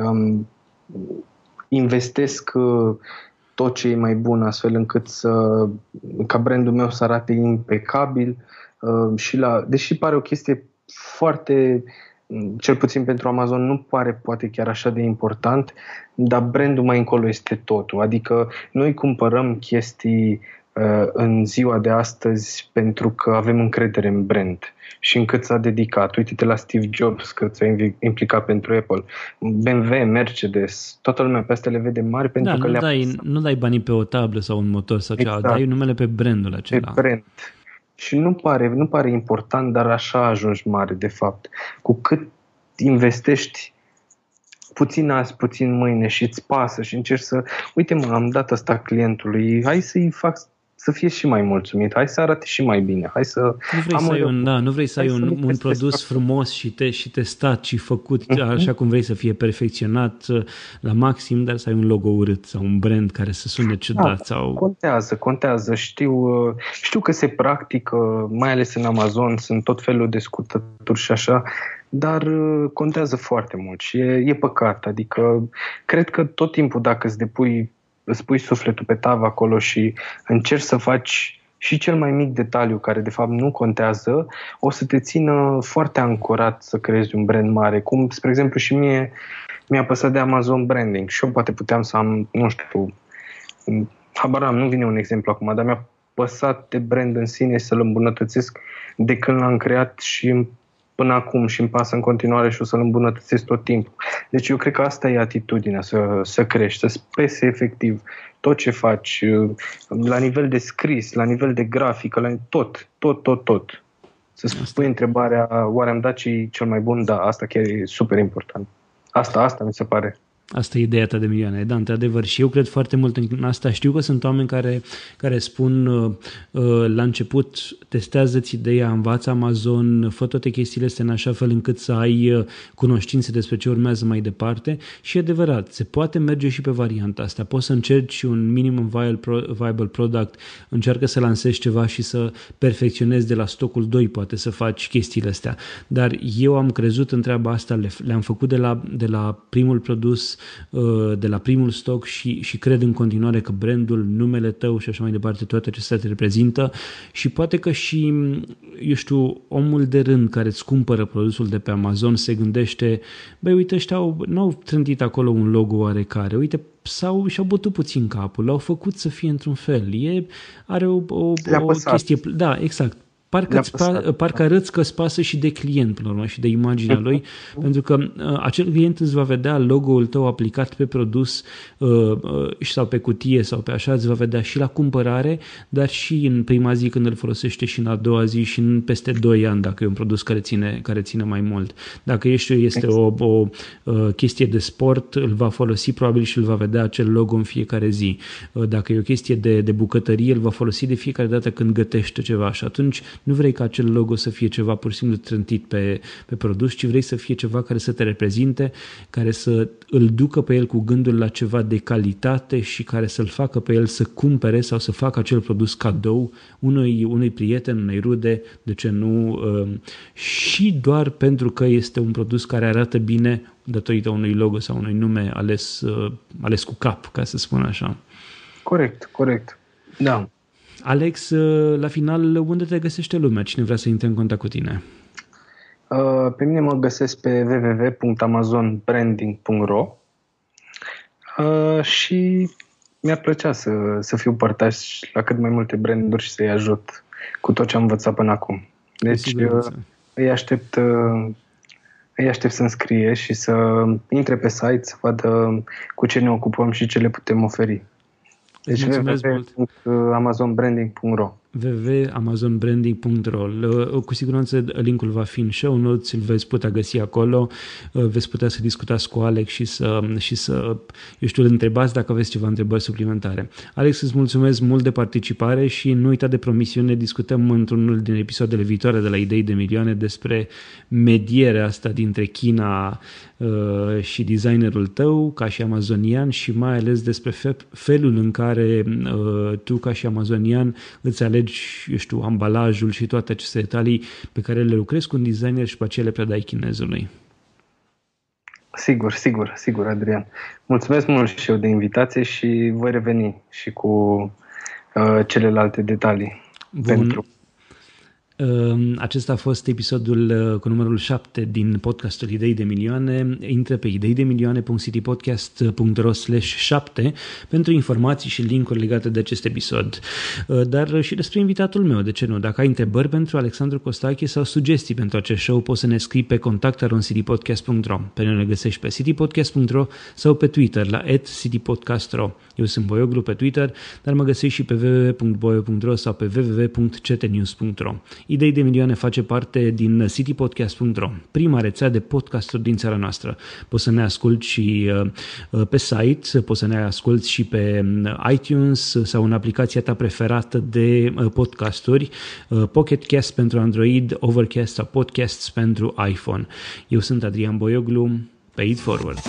um, investesc uh, tot ce e mai bun astfel încât să, ca brandul meu să arate impecabil uh, și la, deși pare o chestie foarte cel puțin pentru Amazon nu pare poate chiar așa de important, dar brandul mai încolo este totul. Adică noi cumpărăm chestii uh, în ziua de astăzi pentru că avem încredere în brand și în cât s-a dedicat. Uite-te la Steve Jobs cât s-a implicat pentru Apple. BMW, Mercedes, toată lumea pe astea le vede mari pentru da, că nu le dai, nu dai banii pe o tablă sau un motor sau exact. ceva, dai numele pe brandul acela. Pe brand. Și nu pare, nu pare important, dar așa ajungi mare, de fapt. Cu cât investești puțin azi, puțin mâine și îți pasă și încerci să, uite mă, am dat asta clientului, hai să-i fac să fie și mai mulțumit, hai să arate și mai bine, hai să... Nu vrei să ai un, da, nu vrei să ai un, un produs frumos și, te, și testat și făcut uh-huh. așa cum vrei să fie perfecționat uh, la maxim, dar să ai un logo urât sau un brand care să sune ciudat. Da, sau... Contează, contează. Știu, uh, știu că se practică, mai ales în Amazon, sunt tot felul de scurtături și așa, dar uh, contează foarte mult și e, e păcat. Adică, cred că tot timpul dacă îți depui îți pui sufletul pe tavă acolo și încerci să faci și cel mai mic detaliu, care de fapt nu contează, o să te țină foarte ancorat să creezi un brand mare. Cum, spre exemplu, și mie mi-a păsat de Amazon Branding și eu poate puteam să am, nu știu, habar am, nu vine un exemplu acum, dar mi-a păsat de brand în sine să-l îmbunătățesc de când l-am creat și până acum și îmi pasă în continuare și o să-l îmbunătățesc tot timpul. Deci eu cred că asta e atitudinea, să, să crești, să spese efectiv tot ce faci, uh, la nivel de scris, la nivel de grafică, la tot, tot, tot, tot. Să spui întrebarea, oare am dat ce cel mai bun? Da, asta chiar e super important. Asta, asta mi se pare. Asta e ideea ta de milioane, da, într-adevăr. Și eu cred foarte mult în asta. Știu că sunt oameni care, care spun uh, uh, la început, testează-ți ideea, învață Amazon, fă toate chestiile astea în așa fel încât să ai uh, cunoștințe despre ce urmează mai departe. Și e adevărat, se poate merge și pe varianta asta. Poți să încerci un minimum viable product, încearcă să lansezi ceva și să perfecționezi de la stocul 2, poate să faci chestiile astea. Dar eu am crezut în treaba asta, le, le-am făcut de la, de la primul produs Uh, de la primul stoc și, și cred în continuare că brandul, numele tău și așa mai departe, toate acestea te reprezintă. Și poate că și, eu știu, omul de rând care îți cumpără produsul de pe Amazon se gândește, băi, uite, ăștia au, n-au trântit acolo un logo oarecare, uite, sau și-au bătut puțin capul, l-au făcut să fie într-un fel. E, are o, o, o chestie... Da, exact parcă, spa, parcă arăți că spasă și de client, până la urmă, și de imaginea lui, pentru că uh, acel client îți va vedea logo-ul tău aplicat pe produs uh, uh, sau pe cutie sau pe așa, îți va vedea și la cumpărare, dar și în prima zi când îl folosește și în a doua zi și în peste 2 ani, dacă e un produs care ține, care ține mai mult. Dacă ești, este o, o, o uh, chestie de sport, îl va folosi probabil și îl va vedea acel logo în fiecare zi. Uh, dacă e o chestie de, de bucătărie, îl va folosi de fiecare dată când gătește ceva și atunci nu vrei ca acel logo să fie ceva pur și simplu trântit pe, pe produs, ci vrei să fie ceva care să te reprezinte, care să îl ducă pe el cu gândul la ceva de calitate și care să-l facă pe el să cumpere sau să facă acel produs cadou unui, unui prieten, unei rude, de ce nu, um, și doar pentru că este un produs care arată bine datorită unui logo sau unui nume ales, uh, ales cu cap, ca să spun așa. Corect, corect. Da. Alex, uh, la final, unde te găsește lumea? Cine vrea să intre în contact cu tine? Uh, pe mine mă găsesc pe www.amazonbranding.ro uh, și mi-ar plăcea să, să fiu părtaș la cât mai multe branduri și să-i ajut cu tot ce am învățat până acum. Deci îi aștept, îi aștept să înscrie și să intre pe site să vadă cu ce ne ocupăm și ce le putem oferi. Deci Mulțumesc mult. amazonbranding.ro www.amazonbranding.ro Cu siguranță linkul va fi în show notes, îl veți putea găsi acolo, veți putea să discutați cu Alex și să, și să eu știu, îl întrebați dacă aveți ceva întrebări suplimentare. Alex, îți mulțumesc mult de participare și nu uita de promisiune, discutăm într-unul din episoadele viitoare de la Idei de Milioane despre medierea asta dintre China uh, și designerul tău ca și amazonian și mai ales despre fe- felul în care uh, tu ca și amazonian îți alegi, eu știu, ambalajul și toate aceste detalii pe care le lucrezi cu un designer și pe aceea le predai chinezului. Sigur, sigur, sigur, Adrian. Mulțumesc mult și eu de invitație și voi reveni și cu uh, celelalte detalii. Bun. Pentru Ehm, acesta a fost episodul uh, cu numărul 7 din podcastul Idei de Milioane. Intră pe ideidemilioane.citypodcast.ro slash 7 pentru informații și linkuri legate de acest episod. Uh, dar și despre invitatul meu, de ce nu? Dacă ai întrebări pentru Alexandru Costache sau sugestii pentru acest show, poți să ne scrii pe contactaroncitypodcast.ro Pe noi ne găsești pe citypodcast.ro sau pe Twitter la citypodcast.ro Eu sunt Boioglu pe Twitter, dar mă găsești și pe www.boio.ro sau pe www.ctnews.ro Idei de milioane face parte din citypodcast.ro, prima rețea de podcasturi din țara noastră. Poți să ne asculti și uh, uh, pe site, poți să ne asculti și pe um, iTunes sau în aplicația ta preferată de uh, podcasturi, Pocket Cast pentru Android, Overcast sau Podcasts pentru iPhone. Eu sunt Adrian Boioglu, Pay It Forward.